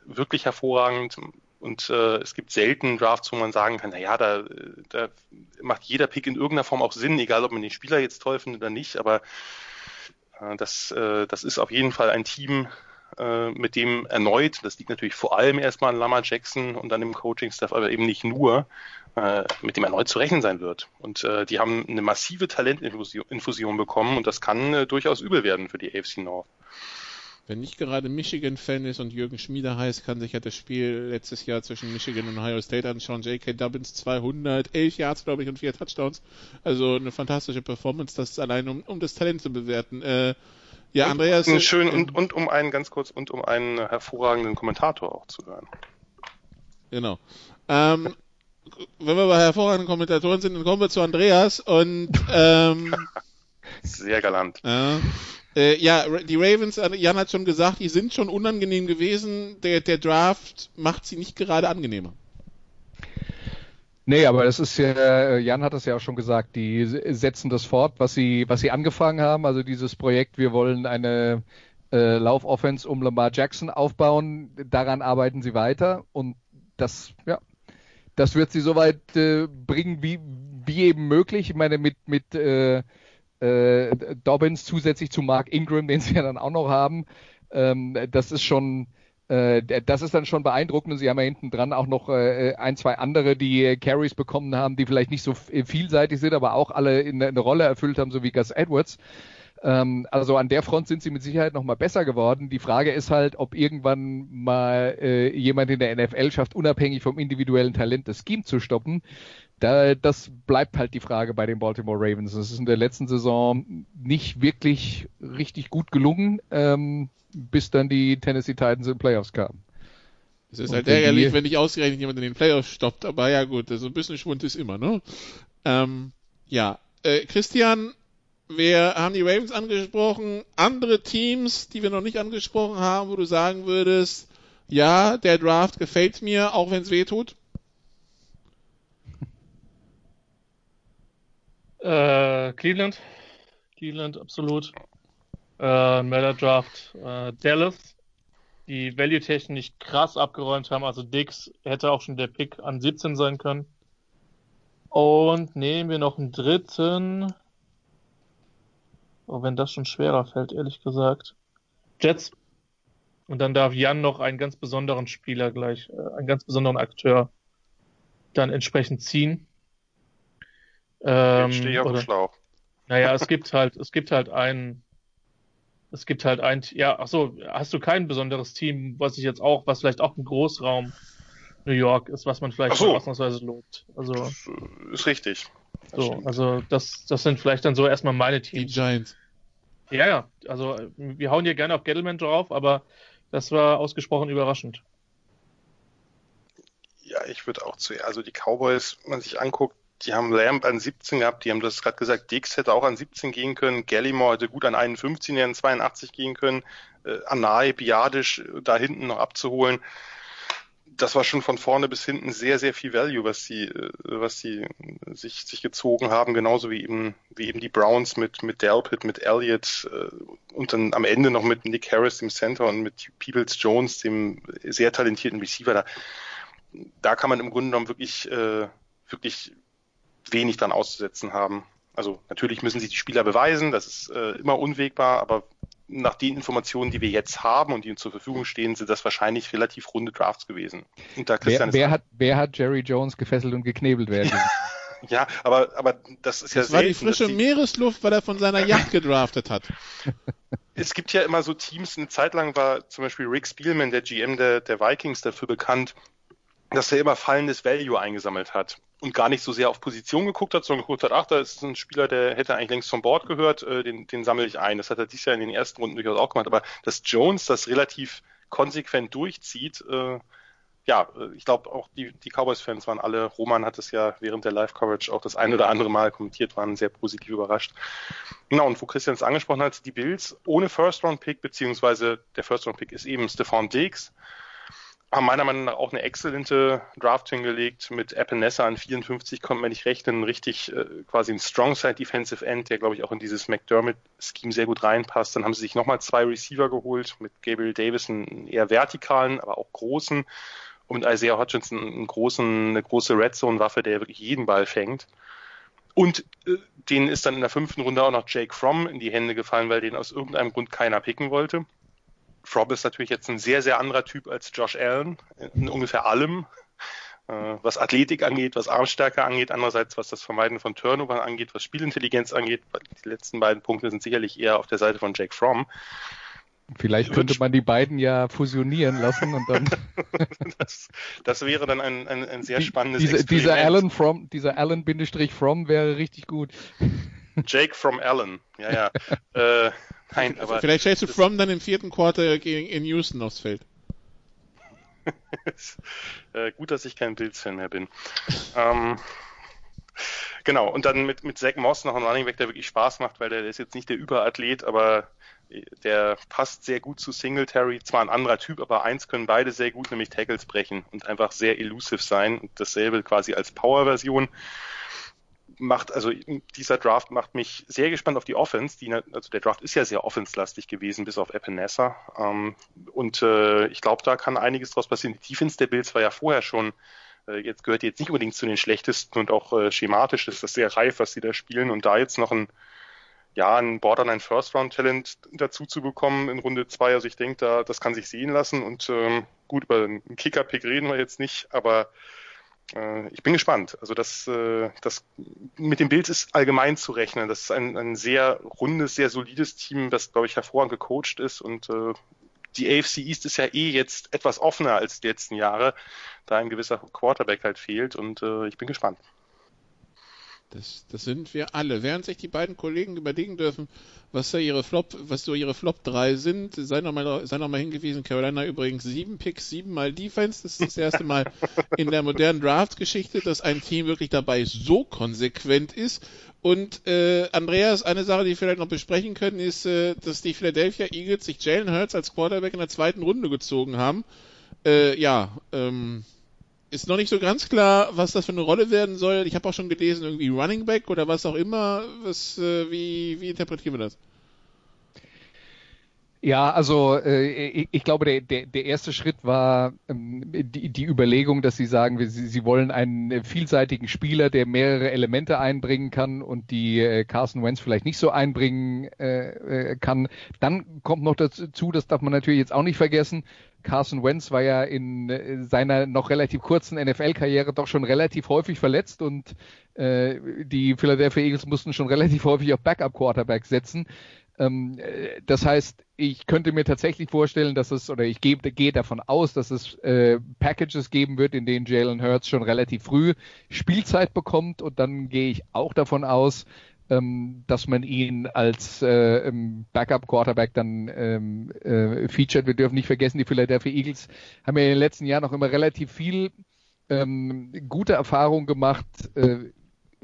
wirklich hervorragend und äh, es gibt selten Drafts, wo man sagen kann, na ja, da, da macht jeder Pick in irgendeiner Form auch Sinn, egal ob man den Spieler jetzt toll findet oder nicht, aber äh, das, äh, das ist auf jeden Fall ein Team, äh, mit dem erneut, das liegt natürlich vor allem erstmal an Lama Jackson und an dem Coaching-Staff, aber eben nicht nur, äh, mit dem erneut zu rechnen sein wird. Und äh, die haben eine massive Talentinfusion Infusion bekommen und das kann äh, durchaus übel werden für die AFC North. Wenn nicht gerade Michigan-Fan ist und Jürgen Schmieder heißt, kann sich ja das Spiel letztes Jahr zwischen Michigan und Ohio State anschauen. J.K. Dubbins 200, 11 Yards, glaube ich, und vier Touchdowns. Also eine fantastische Performance, das allein um, um das Talent zu bewerten. Äh, ja, Andreas. Und, schön, und, und um einen, ganz kurz, und um einen hervorragenden Kommentator auch zu hören. Genau. Ähm, wenn wir bei hervorragenden Kommentatoren sind, dann kommen wir zu Andreas und ähm, sehr galant. Äh, äh, ja, die Ravens, Jan hat schon gesagt, die sind schon unangenehm gewesen. Der, der Draft macht sie nicht gerade angenehmer. Nee, aber das ist ja, Jan hat es ja auch schon gesagt, die setzen das fort, was sie, was sie angefangen haben. Also dieses Projekt, wir wollen eine äh, Laufoffense um Lamar Jackson aufbauen, daran arbeiten sie weiter und das, ja, das wird sie soweit äh, bringen, wie, wie eben möglich. Ich meine, mit, mit, äh, Äh, Dobbins zusätzlich zu Mark Ingram, den sie ja dann auch noch haben. Ähm, das ist schon, äh, das ist dann schon beeindruckend. Und sie haben ja hinten dran auch noch äh, ein, zwei andere, die äh, Carries bekommen haben, die vielleicht nicht so vielseitig sind, aber auch alle in, in eine Rolle erfüllt haben, so wie Gus Edwards. Ähm, also an der Front sind sie mit Sicherheit noch mal besser geworden. Die Frage ist halt, ob irgendwann mal äh, jemand in der NFL schafft, unabhängig vom individuellen Talent das Scheme zu stoppen. Da, das bleibt halt die Frage bei den Baltimore Ravens. Das ist in der letzten Saison nicht wirklich richtig gut gelungen, ähm, bis dann die Tennessee Titans in Playoffs kamen. Es ist Und halt ärgerlich, wenn nicht ausgerechnet jemand in den Playoffs stoppt, aber ja gut, also ein bisschen Schwund ist immer, ne? Ähm, ja, äh, Christian, wir haben die Ravens angesprochen. Andere Teams, die wir noch nicht angesprochen haben, wo du sagen würdest, ja, der Draft gefällt mir, auch wenn es weh tut? Äh, Cleveland. Cleveland, absolut. Äh, Miller Draft. Äh, Dallas. Die Value-Technik nicht krass abgeräumt haben. Also Dix hätte auch schon der Pick an 17 sein können. Und nehmen wir noch einen dritten. Auch wenn das schon schwerer fällt, ehrlich gesagt. Jets. Und dann darf Jan noch einen ganz besonderen Spieler gleich, äh, einen ganz besonderen Akteur dann entsprechend ziehen. Ähm, Jetzt stehe ich auf dem Schlauch. Naja, es gibt halt, es gibt halt ein, es gibt halt ein, ja, ach so, hast du kein besonderes Team, was ich jetzt auch, was vielleicht auch ein Großraum New York ist, was man vielleicht so. ausnahmsweise lobt. Also. Das ist richtig. So, also das, das sind vielleicht dann so erstmal meine Teams. Die Giants. Ja, ja, also wir hauen hier gerne auf Gettleman drauf, aber das war ausgesprochen überraschend. Ja, ich würde auch zu, also die Cowboys, wenn man sich anguckt, die haben Lamb an 17 gehabt, die haben das gerade gesagt, Dix hätte auch an 17 gehen können, Gallimore hätte gut an 51, an 82 gehen können, äh, Anai, Biadisch da hinten noch abzuholen das war schon von vorne bis hinten sehr, sehr viel Value, was sie, äh, was sie sich, sich gezogen haben, genauso wie eben, wie eben die Browns mit, mit Delpit, mit Elliott äh, und dann am Ende noch mit Nick Harris, dem Center und mit Peoples Jones, dem sehr talentierten Receiver. Da, da kann man im Grunde genommen wirklich, äh, wirklich wenig dran auszusetzen haben. Also natürlich müssen sich die Spieler beweisen, das ist äh, immer unwegbar, aber nach den Informationen, die wir jetzt haben und die uns zur Verfügung stehen, sind das wahrscheinlich relativ runde Drafts gewesen. wer, wer hat, wer hat Jerry Jones gefesselt und geknebelt werden? ja, aber, aber das ist das ja war selten, die frische die... Meeresluft, weil er von seiner Yacht gedraftet hat. es gibt ja immer so Teams, eine Zeit lang war zum Beispiel Rick Spielman, der GM der, der Vikings, dafür bekannt, dass er immer fallendes Value eingesammelt hat und gar nicht so sehr auf Position geguckt hat, sondern geguckt hat, ach, da ist ein Spieler, der hätte eigentlich längst vom Bord gehört, äh, den, den sammle ich ein. Das hat er dieses Jahr in den ersten Runden durchaus auch gemacht. Aber dass Jones das relativ konsequent durchzieht, äh, ja, äh, ich glaube auch die, die Cowboys-Fans waren alle, Roman hat es ja während der Live-Coverage auch das ein oder andere Mal kommentiert, waren sehr positiv überrascht. Genau, und wo Christian es angesprochen hat, die Bills ohne First-Round-Pick, beziehungsweise der First-Round-Pick ist eben Stephon Diggs, haben meiner Meinung nach auch eine exzellente Draft hingelegt. Mit Epinesa an 54 kommt man nicht rechnen. Richtig äh, quasi ein Strongside Defensive End, der glaube ich auch in dieses McDermott-Scheme sehr gut reinpasst. Dann haben sie sich nochmal zwei Receiver geholt mit Gabriel Davis, einen eher vertikalen, aber auch großen. Und Isaiah Hutchinson einen großen, eine große Red Zone-Waffe, der wirklich jeden Ball fängt. Und äh, denen ist dann in der fünften Runde auch noch Jake Fromm in die Hände gefallen, weil den aus irgendeinem Grund keiner picken wollte. Frobb ist natürlich jetzt ein sehr, sehr anderer Typ als Josh Allen in ungefähr allem, äh, was Athletik angeht, was Armstärke angeht, andererseits was das Vermeiden von Turnovern angeht, was Spielintelligenz angeht. Die letzten beiden Punkte sind sicherlich eher auf der Seite von Jake Fromm. Vielleicht könnte man die beiden ja fusionieren lassen und dann. das, das wäre dann ein, ein, ein sehr spannendes diese, Dieser Allen from, dieser Allen Bindestrich from wäre richtig gut. Jake from Allen, ja, ja. äh, Nein, aber. Vielleicht stellst du From dann im vierten Quarter in Houston aufs Feld. äh, gut, dass ich kein Bills-Fan mehr bin. ähm, genau, und dann mit, mit Zach Moss noch ein Running Back, der wirklich Spaß macht, weil der, der ist jetzt nicht der Überathlet, aber der passt sehr gut zu Singletary. Zwar ein anderer Typ, aber eins können beide sehr gut, nämlich Tackles brechen und einfach sehr elusive sein. Und dasselbe quasi als Power-Version macht, also dieser Draft macht mich sehr gespannt auf die Offense. Die, also der Draft ist ja sehr offenslastig gewesen, bis auf Epinesa. Ähm, und äh, ich glaube, da kann einiges draus passieren. Die Defense der Bills war ja vorher schon, äh, jetzt gehört jetzt nicht unbedingt zu den schlechtesten und auch äh, schematisch ist das sehr reif, was sie da spielen. Und da jetzt noch ein ja, ein Borderline First Round Talent dazu zu bekommen in Runde zwei. Also ich denke, da, das kann sich sehen lassen und ähm, gut, über einen Kicker-Pick reden wir jetzt nicht, aber äh, ich bin gespannt. Also das, äh, das mit dem Bild ist allgemein zu rechnen. Das ist ein, ein sehr rundes, sehr solides Team, das, glaube ich, hervorragend gecoacht ist und äh, die AFC East ist ja eh jetzt etwas offener als die letzten Jahre, da ein gewisser Quarterback halt fehlt und äh, ich bin gespannt. Das, das sind wir alle. Während sich die beiden Kollegen überlegen dürfen, was da ihre Flop, was so ihre Flop 3 sind, sei nochmal, sei noch hingewiesen, Carolina übrigens sieben Picks, siebenmal Defense. Das ist das erste Mal in der modernen Draft-Geschichte, dass ein Team wirklich dabei so konsequent ist. Und äh, Andreas, eine Sache, die wir vielleicht noch besprechen können, ist, äh, dass die Philadelphia Eagles sich Jalen Hurts als Quarterback in der zweiten Runde gezogen haben. Äh, ja, ähm, ist noch nicht so ganz klar, was das für eine Rolle werden soll. Ich habe auch schon gelesen, irgendwie Running Back oder was auch immer. Was, äh, wie, wie interpretieren wir das? Ja, also äh, ich, glaube, der, der, der erste Schritt war ähm, die, die Überlegung, dass Sie sagen, Sie, Sie wollen einen vielseitigen Spieler, der mehrere Elemente einbringen kann und die äh, Carson Wentz vielleicht nicht so einbringen äh, äh kann. Dann kommt noch dazu, das darf man natürlich jetzt auch nicht vergessen, Carson Wentz war ja in äh, seiner noch relativ kurzen NFL-Karriere doch schon relativ häufig verletzt und äh, die Philadelphia Eagles mussten schon relativ häufig auf Backup-Quarterback setzen. Ähm, äh, das heißt, ich könnte mir tatsächlich vorstellen, dass es, oder ich gehe, gehe davon aus, dass es äh, Packages geben wird, in denen Jalen Hurts schon relativ früh Spielzeit bekommt und dann gehe ich auch davon aus, ähm, dass man ihn als äh, Backup-Quarterback dann ähm, äh, featured. Wir dürfen nicht vergessen, die Philadelphia Eagles haben ja in den letzten Jahren noch immer relativ viel ähm, gute Erfahrungen gemacht, äh,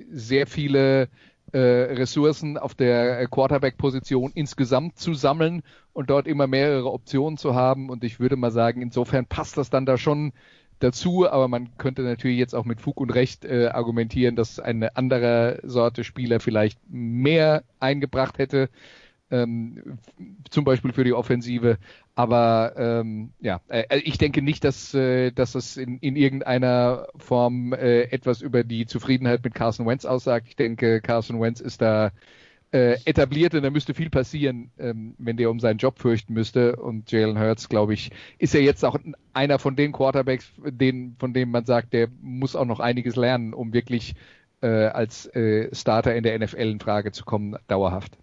sehr viele äh, Ressourcen auf der Quarterback-Position insgesamt zu sammeln und dort immer mehrere Optionen zu haben. Und ich würde mal sagen, insofern passt das dann da schon dazu, aber man könnte natürlich jetzt auch mit Fug und Recht äh, argumentieren, dass eine andere Sorte Spieler vielleicht mehr eingebracht hätte, ähm, zum Beispiel für die Offensive. Aber ähm, ja, äh, ich denke nicht, dass, äh, dass es in, in irgendeiner Form äh, etwas über die Zufriedenheit mit Carson Wentz aussagt. Ich denke, Carson Wentz ist da äh, etabliert und da müsste viel passieren, ähm, wenn der um seinen Job fürchten müsste. Und Jalen Hurts, glaube ich, ist ja jetzt auch einer von den Quarterbacks, den, von dem man sagt, der muss auch noch einiges lernen, um wirklich äh, als äh, Starter in der NFL in Frage zu kommen, dauerhaft.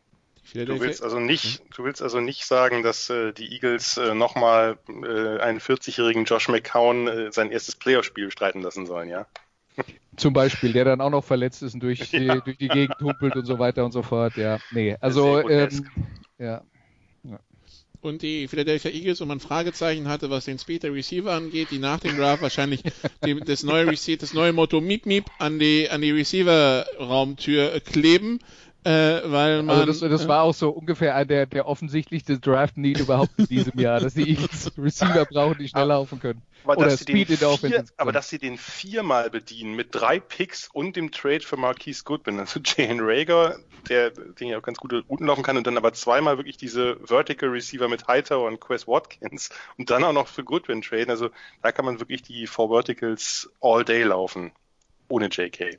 Du willst also nicht, du willst also nicht sagen, dass äh, die Eagles äh, nochmal äh, einen 40-jährigen Josh McCown äh, sein erstes Playoff-Spiel streiten lassen sollen, ja? Zum Beispiel, der dann auch noch verletzt ist und durch, ja. die, durch die Gegend humpelt und so weiter und so fort. Ja, nee, also ähm, ja. Und die Philadelphia Eagles, wo man Fragezeichen hatte, was den Speed der Receiver angeht, die nach dem Draft wahrscheinlich die, das neue Receiver, das neue Motto Miep Miep an die an die Receiver-Raumtür kleben. Äh, weil man, also das, das war auch so ungefähr der, der offensichtlichste Draft-Need überhaupt in diesem Jahr, dass die Eagles Receiver brauchen, die schnell laufen können. Aber, Oder dass Speed in der Offensive. Aber dass sie den viermal bedienen mit drei Picks und dem Trade für Marquise Goodwin. Also Jane Rager, der, den ja auch ganz gute Routen laufen kann und dann aber zweimal wirklich diese Vertical Receiver mit Hightower und Quest Watkins und dann auch noch für Goodwin traden. Also da kann man wirklich die Four Verticals all day laufen. Ohne JK.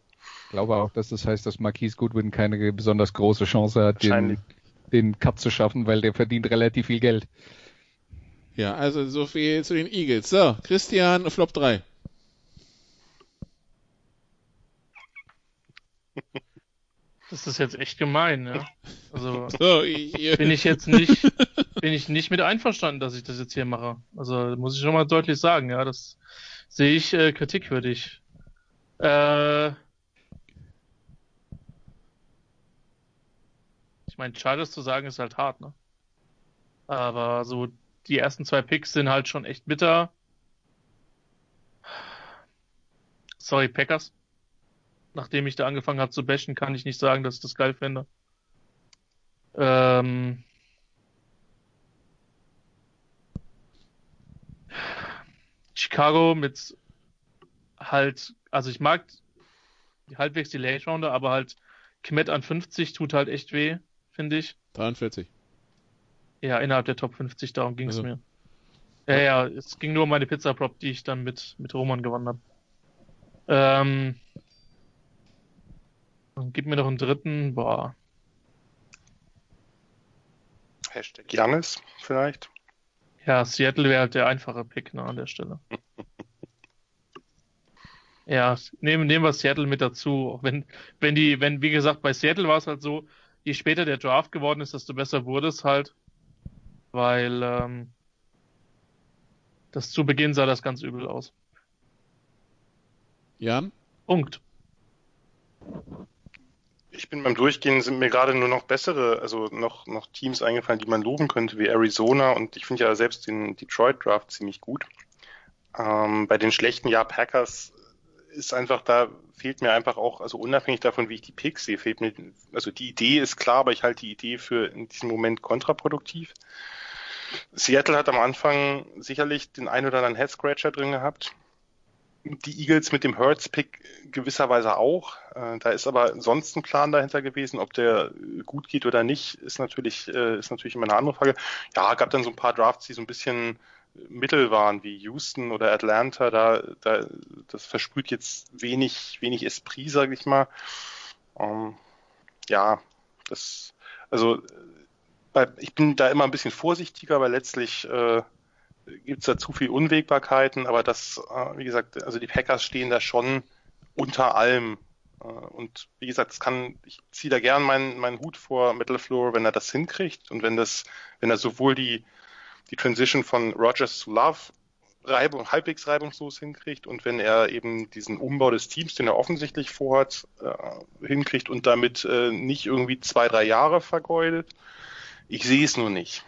Ich glaube auch, dass das heißt, dass Marquise Goodwin keine besonders große Chance hat, den, den Cut zu schaffen, weil der verdient relativ viel Geld. Ja, also so viel zu den Eagles. So, Christian, Flop 3. Das ist jetzt echt gemein, ja. Also so, ich, bin ich jetzt nicht, bin ich nicht mit einverstanden, dass ich das jetzt hier mache. Also muss ich schon mal deutlich sagen, ja, das sehe ich äh, kritikwürdig. Äh, meine, Chargers zu sagen ist halt hart, ne? Aber so die ersten zwei Picks sind halt schon echt bitter. Sorry, Packers. Nachdem ich da angefangen habe zu bashen, kann ich nicht sagen, dass ich das geil finde. Ähm, Chicago mit halt, also ich mag halbwegs die Late Rounder, aber halt Kmet an 50 tut halt echt weh finde ich. 43. Ja, innerhalb der Top 50, darum ging es also. mir. Ja, ja, es ging nur um meine Pizza-Prop, die ich dann mit, mit Roman gewonnen habe. Ähm, gib mir noch einen dritten, boah. Hashtag Janis vielleicht. Ja, Seattle wäre halt der einfache Pick ne, an der Stelle. ja, nehmen, nehmen wir Seattle mit dazu. Auch wenn, wenn die, wenn, wie gesagt, bei Seattle war es halt so, je später der Draft geworden ist, desto besser wurde es halt. Weil ähm, das zu Beginn sah das ganz übel aus. Jan? Punkt. Ich bin beim Durchgehen, sind mir gerade nur noch bessere, also noch, noch Teams eingefallen, die man loben könnte, wie Arizona und ich finde ja selbst den Detroit Draft ziemlich gut. Ähm, bei den schlechten Ja Packers ist einfach, da fehlt mir einfach auch, also unabhängig davon, wie ich die Picks sehe, fehlt mir, also die Idee ist klar, aber ich halte die Idee für in diesem Moment kontraproduktiv. Seattle hat am Anfang sicherlich den ein oder anderen Head Scratcher drin gehabt die Eagles mit dem Hurts-Pick gewisserweise auch. Äh, da ist aber sonst ein Plan dahinter gewesen. Ob der gut geht oder nicht, ist natürlich, äh, ist natürlich immer eine andere Frage. Ja, gab dann so ein paar Drafts, die so ein bisschen Mittel waren, wie Houston oder Atlanta. Da, da das versprüht jetzt wenig, wenig Esprit, sage ich mal. Ähm, ja, das, also ich bin da immer ein bisschen vorsichtiger, weil letztlich äh, gibt es da zu viel Unwägbarkeiten, aber das, äh, wie gesagt, also die Packers stehen da schon unter allem. Äh, und wie gesagt, es kann, ich ziehe da gern meinen, meinen Hut vor Metal Floor, wenn er das hinkriegt und wenn das, wenn er sowohl die, die Transition von Rogers zu Love Reibung, halbwegs reibungslos hinkriegt und wenn er eben diesen Umbau des Teams, den er offensichtlich vorhat, äh, hinkriegt und damit äh, nicht irgendwie zwei, drei Jahre vergeudet. Ich sehe es nur nicht.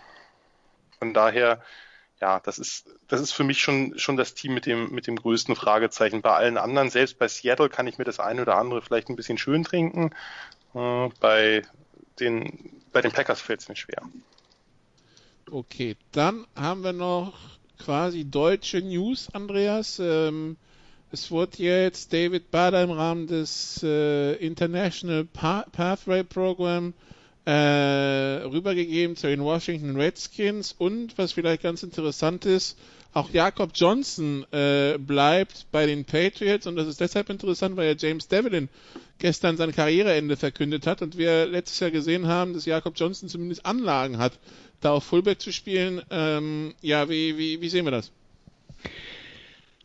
Von daher ja, das ist, das ist für mich schon, schon das Team mit dem, mit dem größten Fragezeichen. Bei allen anderen, selbst bei Seattle kann ich mir das eine oder andere vielleicht ein bisschen schön trinken. Äh, bei den, bei den Packers fällt es mir schwer. Okay, dann haben wir noch quasi deutsche News, Andreas. Ähm, es wurde jetzt David Bader im Rahmen des äh, International pa Pathway Program äh, rübergegeben zu den Washington Redskins und was vielleicht ganz interessant ist, auch Jakob Johnson äh, bleibt bei den Patriots und das ist deshalb interessant, weil ja James Devlin gestern sein Karriereende verkündet hat und wir letztes Jahr gesehen haben, dass Jakob Johnson zumindest Anlagen hat, da auf Fullback zu spielen. Ähm, ja, wie, wie, wie sehen wir das?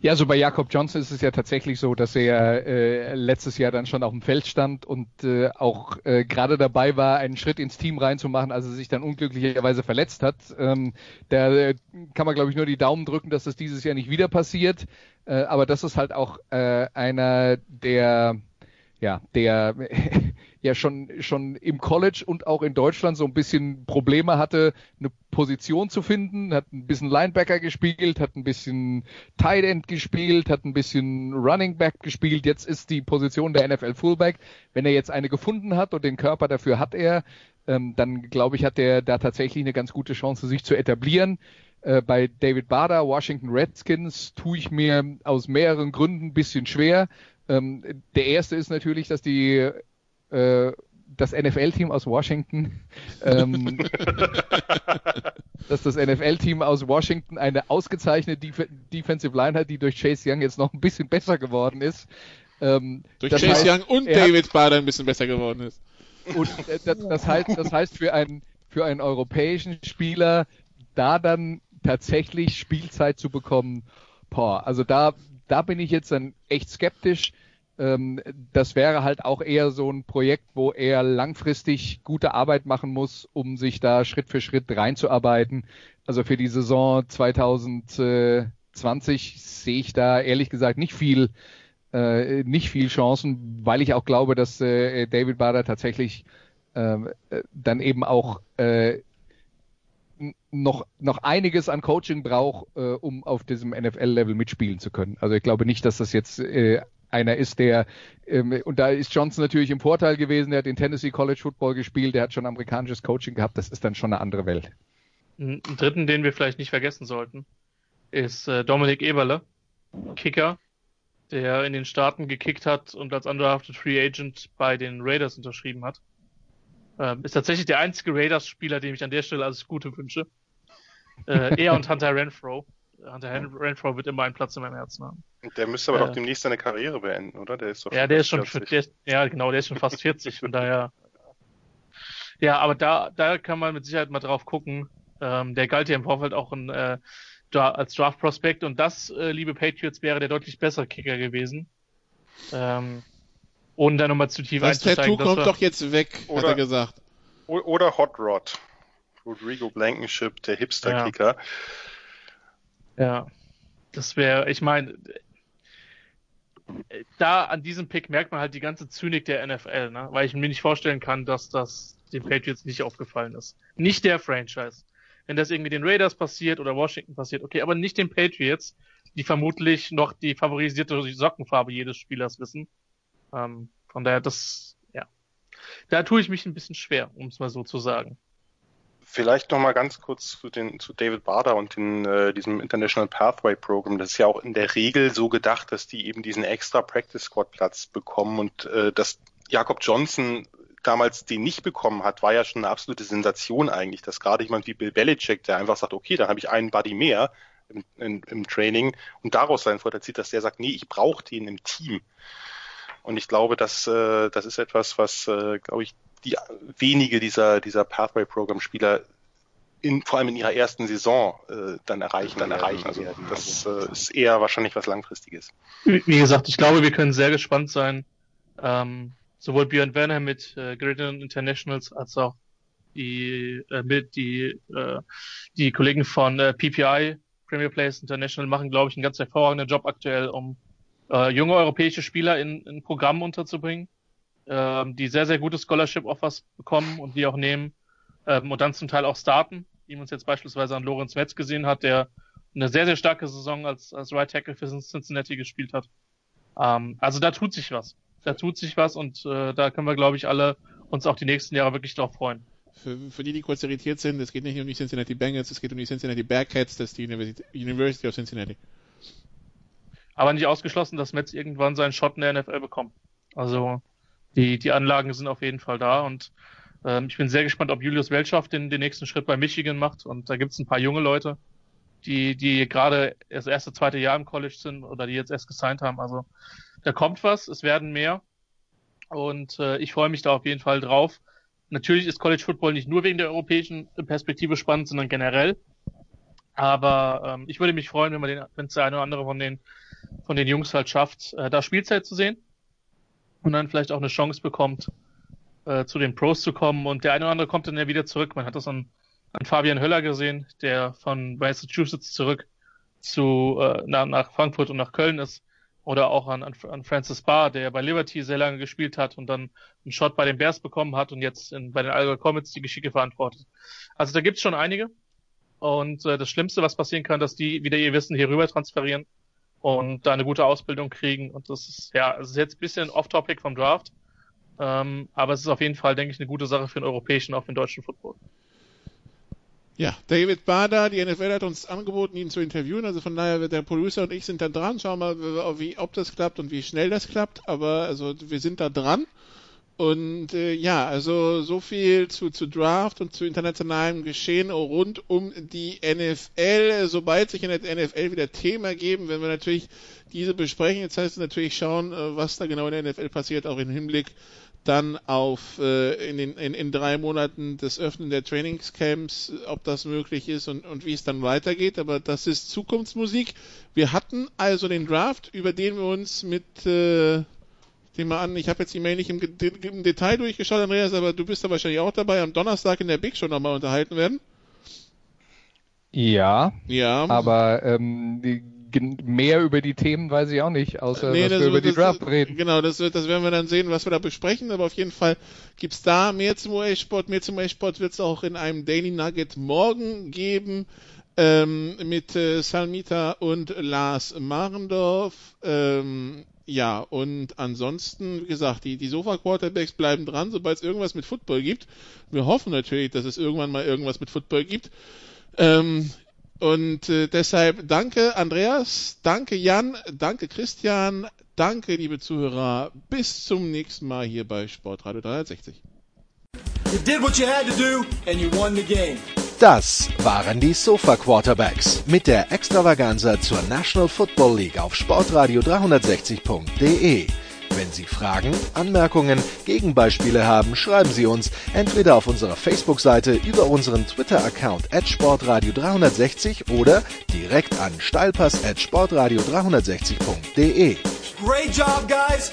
Ja, also bei Jakob Johnson ist es ja tatsächlich so, dass er äh, letztes Jahr dann schon auf dem Feld stand und äh, auch äh, gerade dabei war, einen Schritt ins Team reinzumachen, als er sich dann unglücklicherweise verletzt hat. Ähm, da äh, kann man, glaube ich, nur die Daumen drücken, dass das dieses Jahr nicht wieder passiert. Äh, aber das ist halt auch äh, einer der ja, der ja schon, schon im College und auch in Deutschland so ein bisschen Probleme hatte, eine Position zu finden, hat ein bisschen Linebacker gespielt, hat ein bisschen Tight End gespielt, hat ein bisschen Running Back gespielt. Jetzt ist die Position der NFL Fullback. Wenn er jetzt eine gefunden hat und den Körper dafür hat er, ähm, dann glaube ich, hat er da tatsächlich eine ganz gute Chance, sich zu etablieren. Äh, bei David Bader, Washington Redskins, tue ich mir aus mehreren Gründen ein bisschen schwer. Ähm, der erste ist natürlich, dass die äh, das NFL-Team aus Washington, ähm, dass das NFL-Team aus Washington eine ausgezeichnete Def Defensive Line hat, die durch Chase Young jetzt noch ein bisschen besser geworden ist. Ähm, durch Chase heißt, Young und David Bader ein bisschen besser geworden ist. Und äh, das, das, heißt, das heißt für einen für einen europäischen Spieler da dann tatsächlich Spielzeit zu bekommen, boah, also da da bin ich jetzt dann echt skeptisch das wäre halt auch eher so ein Projekt, wo er langfristig gute Arbeit machen muss, um sich da Schritt für Schritt reinzuarbeiten. Also für die Saison 2020 sehe ich da ehrlich gesagt nicht viel, äh, nicht viel Chancen, weil ich auch glaube, dass äh, David Bader tatsächlich ähm, äh, dann eben auch äh, noch, noch einiges an Coaching braucht, äh, um auf diesem NFL-Level mitspielen zu können. Also ich glaube nicht, dass das jetzt äh, einer ist, der, ähm, und da ist Johnson natürlich im Vorteil gewesen, der hat in Tennessee College Football gespielt, der hat schon amerikanisches Coaching gehabt, das ist dann schon eine andere Welt. Einen dritten, den wir vielleicht nicht vergessen sollten, ist äh, Dominik Eberle, Kicker, der in den Staaten gekickt hat und als undrafted Free Agent bei den Raiders unterschrieben hat. Ähm, ist tatsächlich der einzige Raiders-Spieler, dem ich an der Stelle alles Gute wünsche. Äh, er und Hunter Renfro. Hunter Renfro wird immer einen Platz in meinem Herzen haben. Der müsste aber äh, doch demnächst seine Karriere beenden, oder? Der ist doch ja, der ist schon, der ist, ja, genau, der ist schon fast 40, von daher. Ja, aber da, da kann man mit Sicherheit mal drauf gucken. Ähm, der galt ja im Vorfeld auch in, äh, als Draft Prospect und das, äh, liebe Patriots, wäre der deutlich bessere Kicker gewesen. Ähm, ohne da nochmal zu tief das einzusteigen. Tattoo kommt doch jetzt weg, oder, hat er gesagt. Oder Hot Rod. Rodrigo Blankenship, der Hipster-Kicker. Ja. Ja. Das wäre, ich meine, da an diesem Pick merkt man halt die ganze Zynik der NFL, ne? weil ich mir nicht vorstellen kann, dass das den Patriots nicht aufgefallen ist. Nicht der Franchise. Wenn das irgendwie den Raiders passiert oder Washington passiert, okay, aber nicht den Patriots, die vermutlich noch die favorisierte Sockenfarbe jedes Spielers wissen. Ähm, von daher, das, ja. Da tue ich mich ein bisschen schwer, um es mal so zu sagen. Vielleicht noch mal ganz kurz zu, den, zu David Bader und den, äh, diesem International Pathway Program. Das ist ja auch in der Regel so gedacht, dass die eben diesen extra Practice Squad Platz bekommen und äh, dass Jakob Johnson damals den nicht bekommen hat, war ja schon eine absolute Sensation eigentlich, dass gerade jemand wie Bill Belichick, der einfach sagt, okay, dann habe ich einen Buddy mehr im, in, im Training und daraus seinen Vorteil zieht, dass der sagt, nee, ich brauche den im Team. Und ich glaube, dass äh, das ist etwas, was, äh, glaube ich, die wenige dieser, dieser Pathway-Program-Spieler in, vor allem in ihrer ersten Saison äh, dann erreichen, dann erreichen also, werden. Das äh, ist eher wahrscheinlich was Langfristiges. Wie gesagt, ich glaube, wir können sehr gespannt sein. Ähm, sowohl Björn Werner mit äh, Gradient Internationals als auch die äh, mit die äh, die Kollegen von äh, PPI Premier Players International machen, glaube ich, einen ganz hervorragenden Job aktuell, um äh, junge europäische Spieler in, in Programmen unterzubringen ähm, die sehr, sehr gute Scholarship-Offers bekommen und die auch nehmen ähm, und dann zum Teil auch starten, wie man es jetzt beispielsweise an Lorenz Metz gesehen hat, der eine sehr, sehr starke Saison als, als Right Tackle für Cincinnati gespielt hat. Ähm, also da tut sich was. Da tut sich was und äh, da können wir, glaube ich, alle uns auch die nächsten Jahre wirklich drauf freuen. Für, für die, die kurz irritiert sind, es geht nicht um die Cincinnati Bengals, es geht um die Cincinnati Bearcats, das ist die University of Cincinnati. Aber nicht ausgeschlossen, dass Metz irgendwann seinen Shot in der NFL bekommt. Also die, die Anlagen sind auf jeden Fall da und ähm, ich bin sehr gespannt, ob Julius Weltschaft den, den nächsten Schritt bei Michigan macht und da gibt es ein paar junge Leute, die, die gerade das erste, zweite Jahr im College sind oder die jetzt erst gesigned haben. Also da kommt was, es werden mehr und äh, ich freue mich da auf jeden Fall drauf. Natürlich ist College Football nicht nur wegen der europäischen Perspektive spannend, sondern generell. Aber ähm, ich würde mich freuen, wenn man den, wenn es der eine oder andere von den von den Jungs halt schafft, äh, da Spielzeit zu sehen und dann vielleicht auch eine Chance bekommt, äh, zu den Pros zu kommen. Und der eine oder andere kommt dann ja wieder zurück. Man hat das an, an Fabian Höller gesehen, der von Massachusetts zurück zu äh, nach, Frankfurt und nach Köln ist. Oder auch an, an Francis Barr, der bei Liberty sehr lange gespielt hat und dann einen Shot bei den Bears bekommen hat und jetzt in, bei den Allgäu Comets die Geschicke verantwortet. Also da gibt's schon einige. Und äh, das Schlimmste, was passieren kann, dass die wieder ihr Wissen hier rüber transferieren und da eine gute Ausbildung kriegen. Und das ist, ja, es ist jetzt ein bisschen off-topic vom Draft. Ähm, aber es ist auf jeden Fall, denke ich, eine gute Sache für den europäischen, auch für den deutschen Football. Ja, David Bader, die NFL hat uns angeboten, ihn zu interviewen. Also von daher, der Producer und ich sind da dran. Schauen wir mal, wie, ob das klappt und wie schnell das klappt. Aber also wir sind da dran. Und äh, ja, also so viel zu, zu Draft und zu internationalem Geschehen rund um die NFL. Sobald sich in der NFL wieder Thema geben, wenn wir natürlich diese besprechen. Jetzt heißt es natürlich schauen, äh, was da genau in der NFL passiert, auch im Hinblick dann auf äh, in, den, in, in drei Monaten das Öffnen der Trainingscamps, ob das möglich ist und, und wie es dann weitergeht. Aber das ist Zukunftsmusik. Wir hatten also den Draft, über den wir uns mit äh, nehme mal an, ich habe jetzt die Mail nicht im, im, Detail durchgeschaut, Andreas, aber du bist da wahrscheinlich auch dabei, am Donnerstag in der Big schon nochmal unterhalten werden. Ja. Ja. Aber ähm, die, mehr über die Themen weiß ich auch nicht, außer nee, dass wir über die Draft reden. Genau, das, das werden wir dann sehen, was wir da besprechen, aber auf jeden Fall gibt's da mehr zum US-Sport. Mehr zum US-Sport wird es auch in einem Daily Nugget morgen geben ähm, mit äh, Salmita und Lars Marendorf. Ähm, ja, und ansonsten, wie gesagt, die, die Sofa-Quarterbacks bleiben dran, sobald es irgendwas mit Football gibt. Wir hoffen natürlich, dass es irgendwann mal irgendwas mit Football gibt. Ähm, und äh, deshalb danke Andreas, danke Jan, danke Christian, danke liebe Zuhörer. Bis zum nächsten Mal hier bei Sportradio 360. You did what you had to do and you won the game. Das waren die Sofa Quarterbacks mit der Extravaganza zur National Football League auf sportradio360.de. Wenn Sie Fragen, Anmerkungen, Gegenbeispiele haben, schreiben Sie uns entweder auf unserer Facebook-Seite über unseren Twitter-Account at sportradio360 oder direkt an steilpass at sportradio360.de. Great job, guys!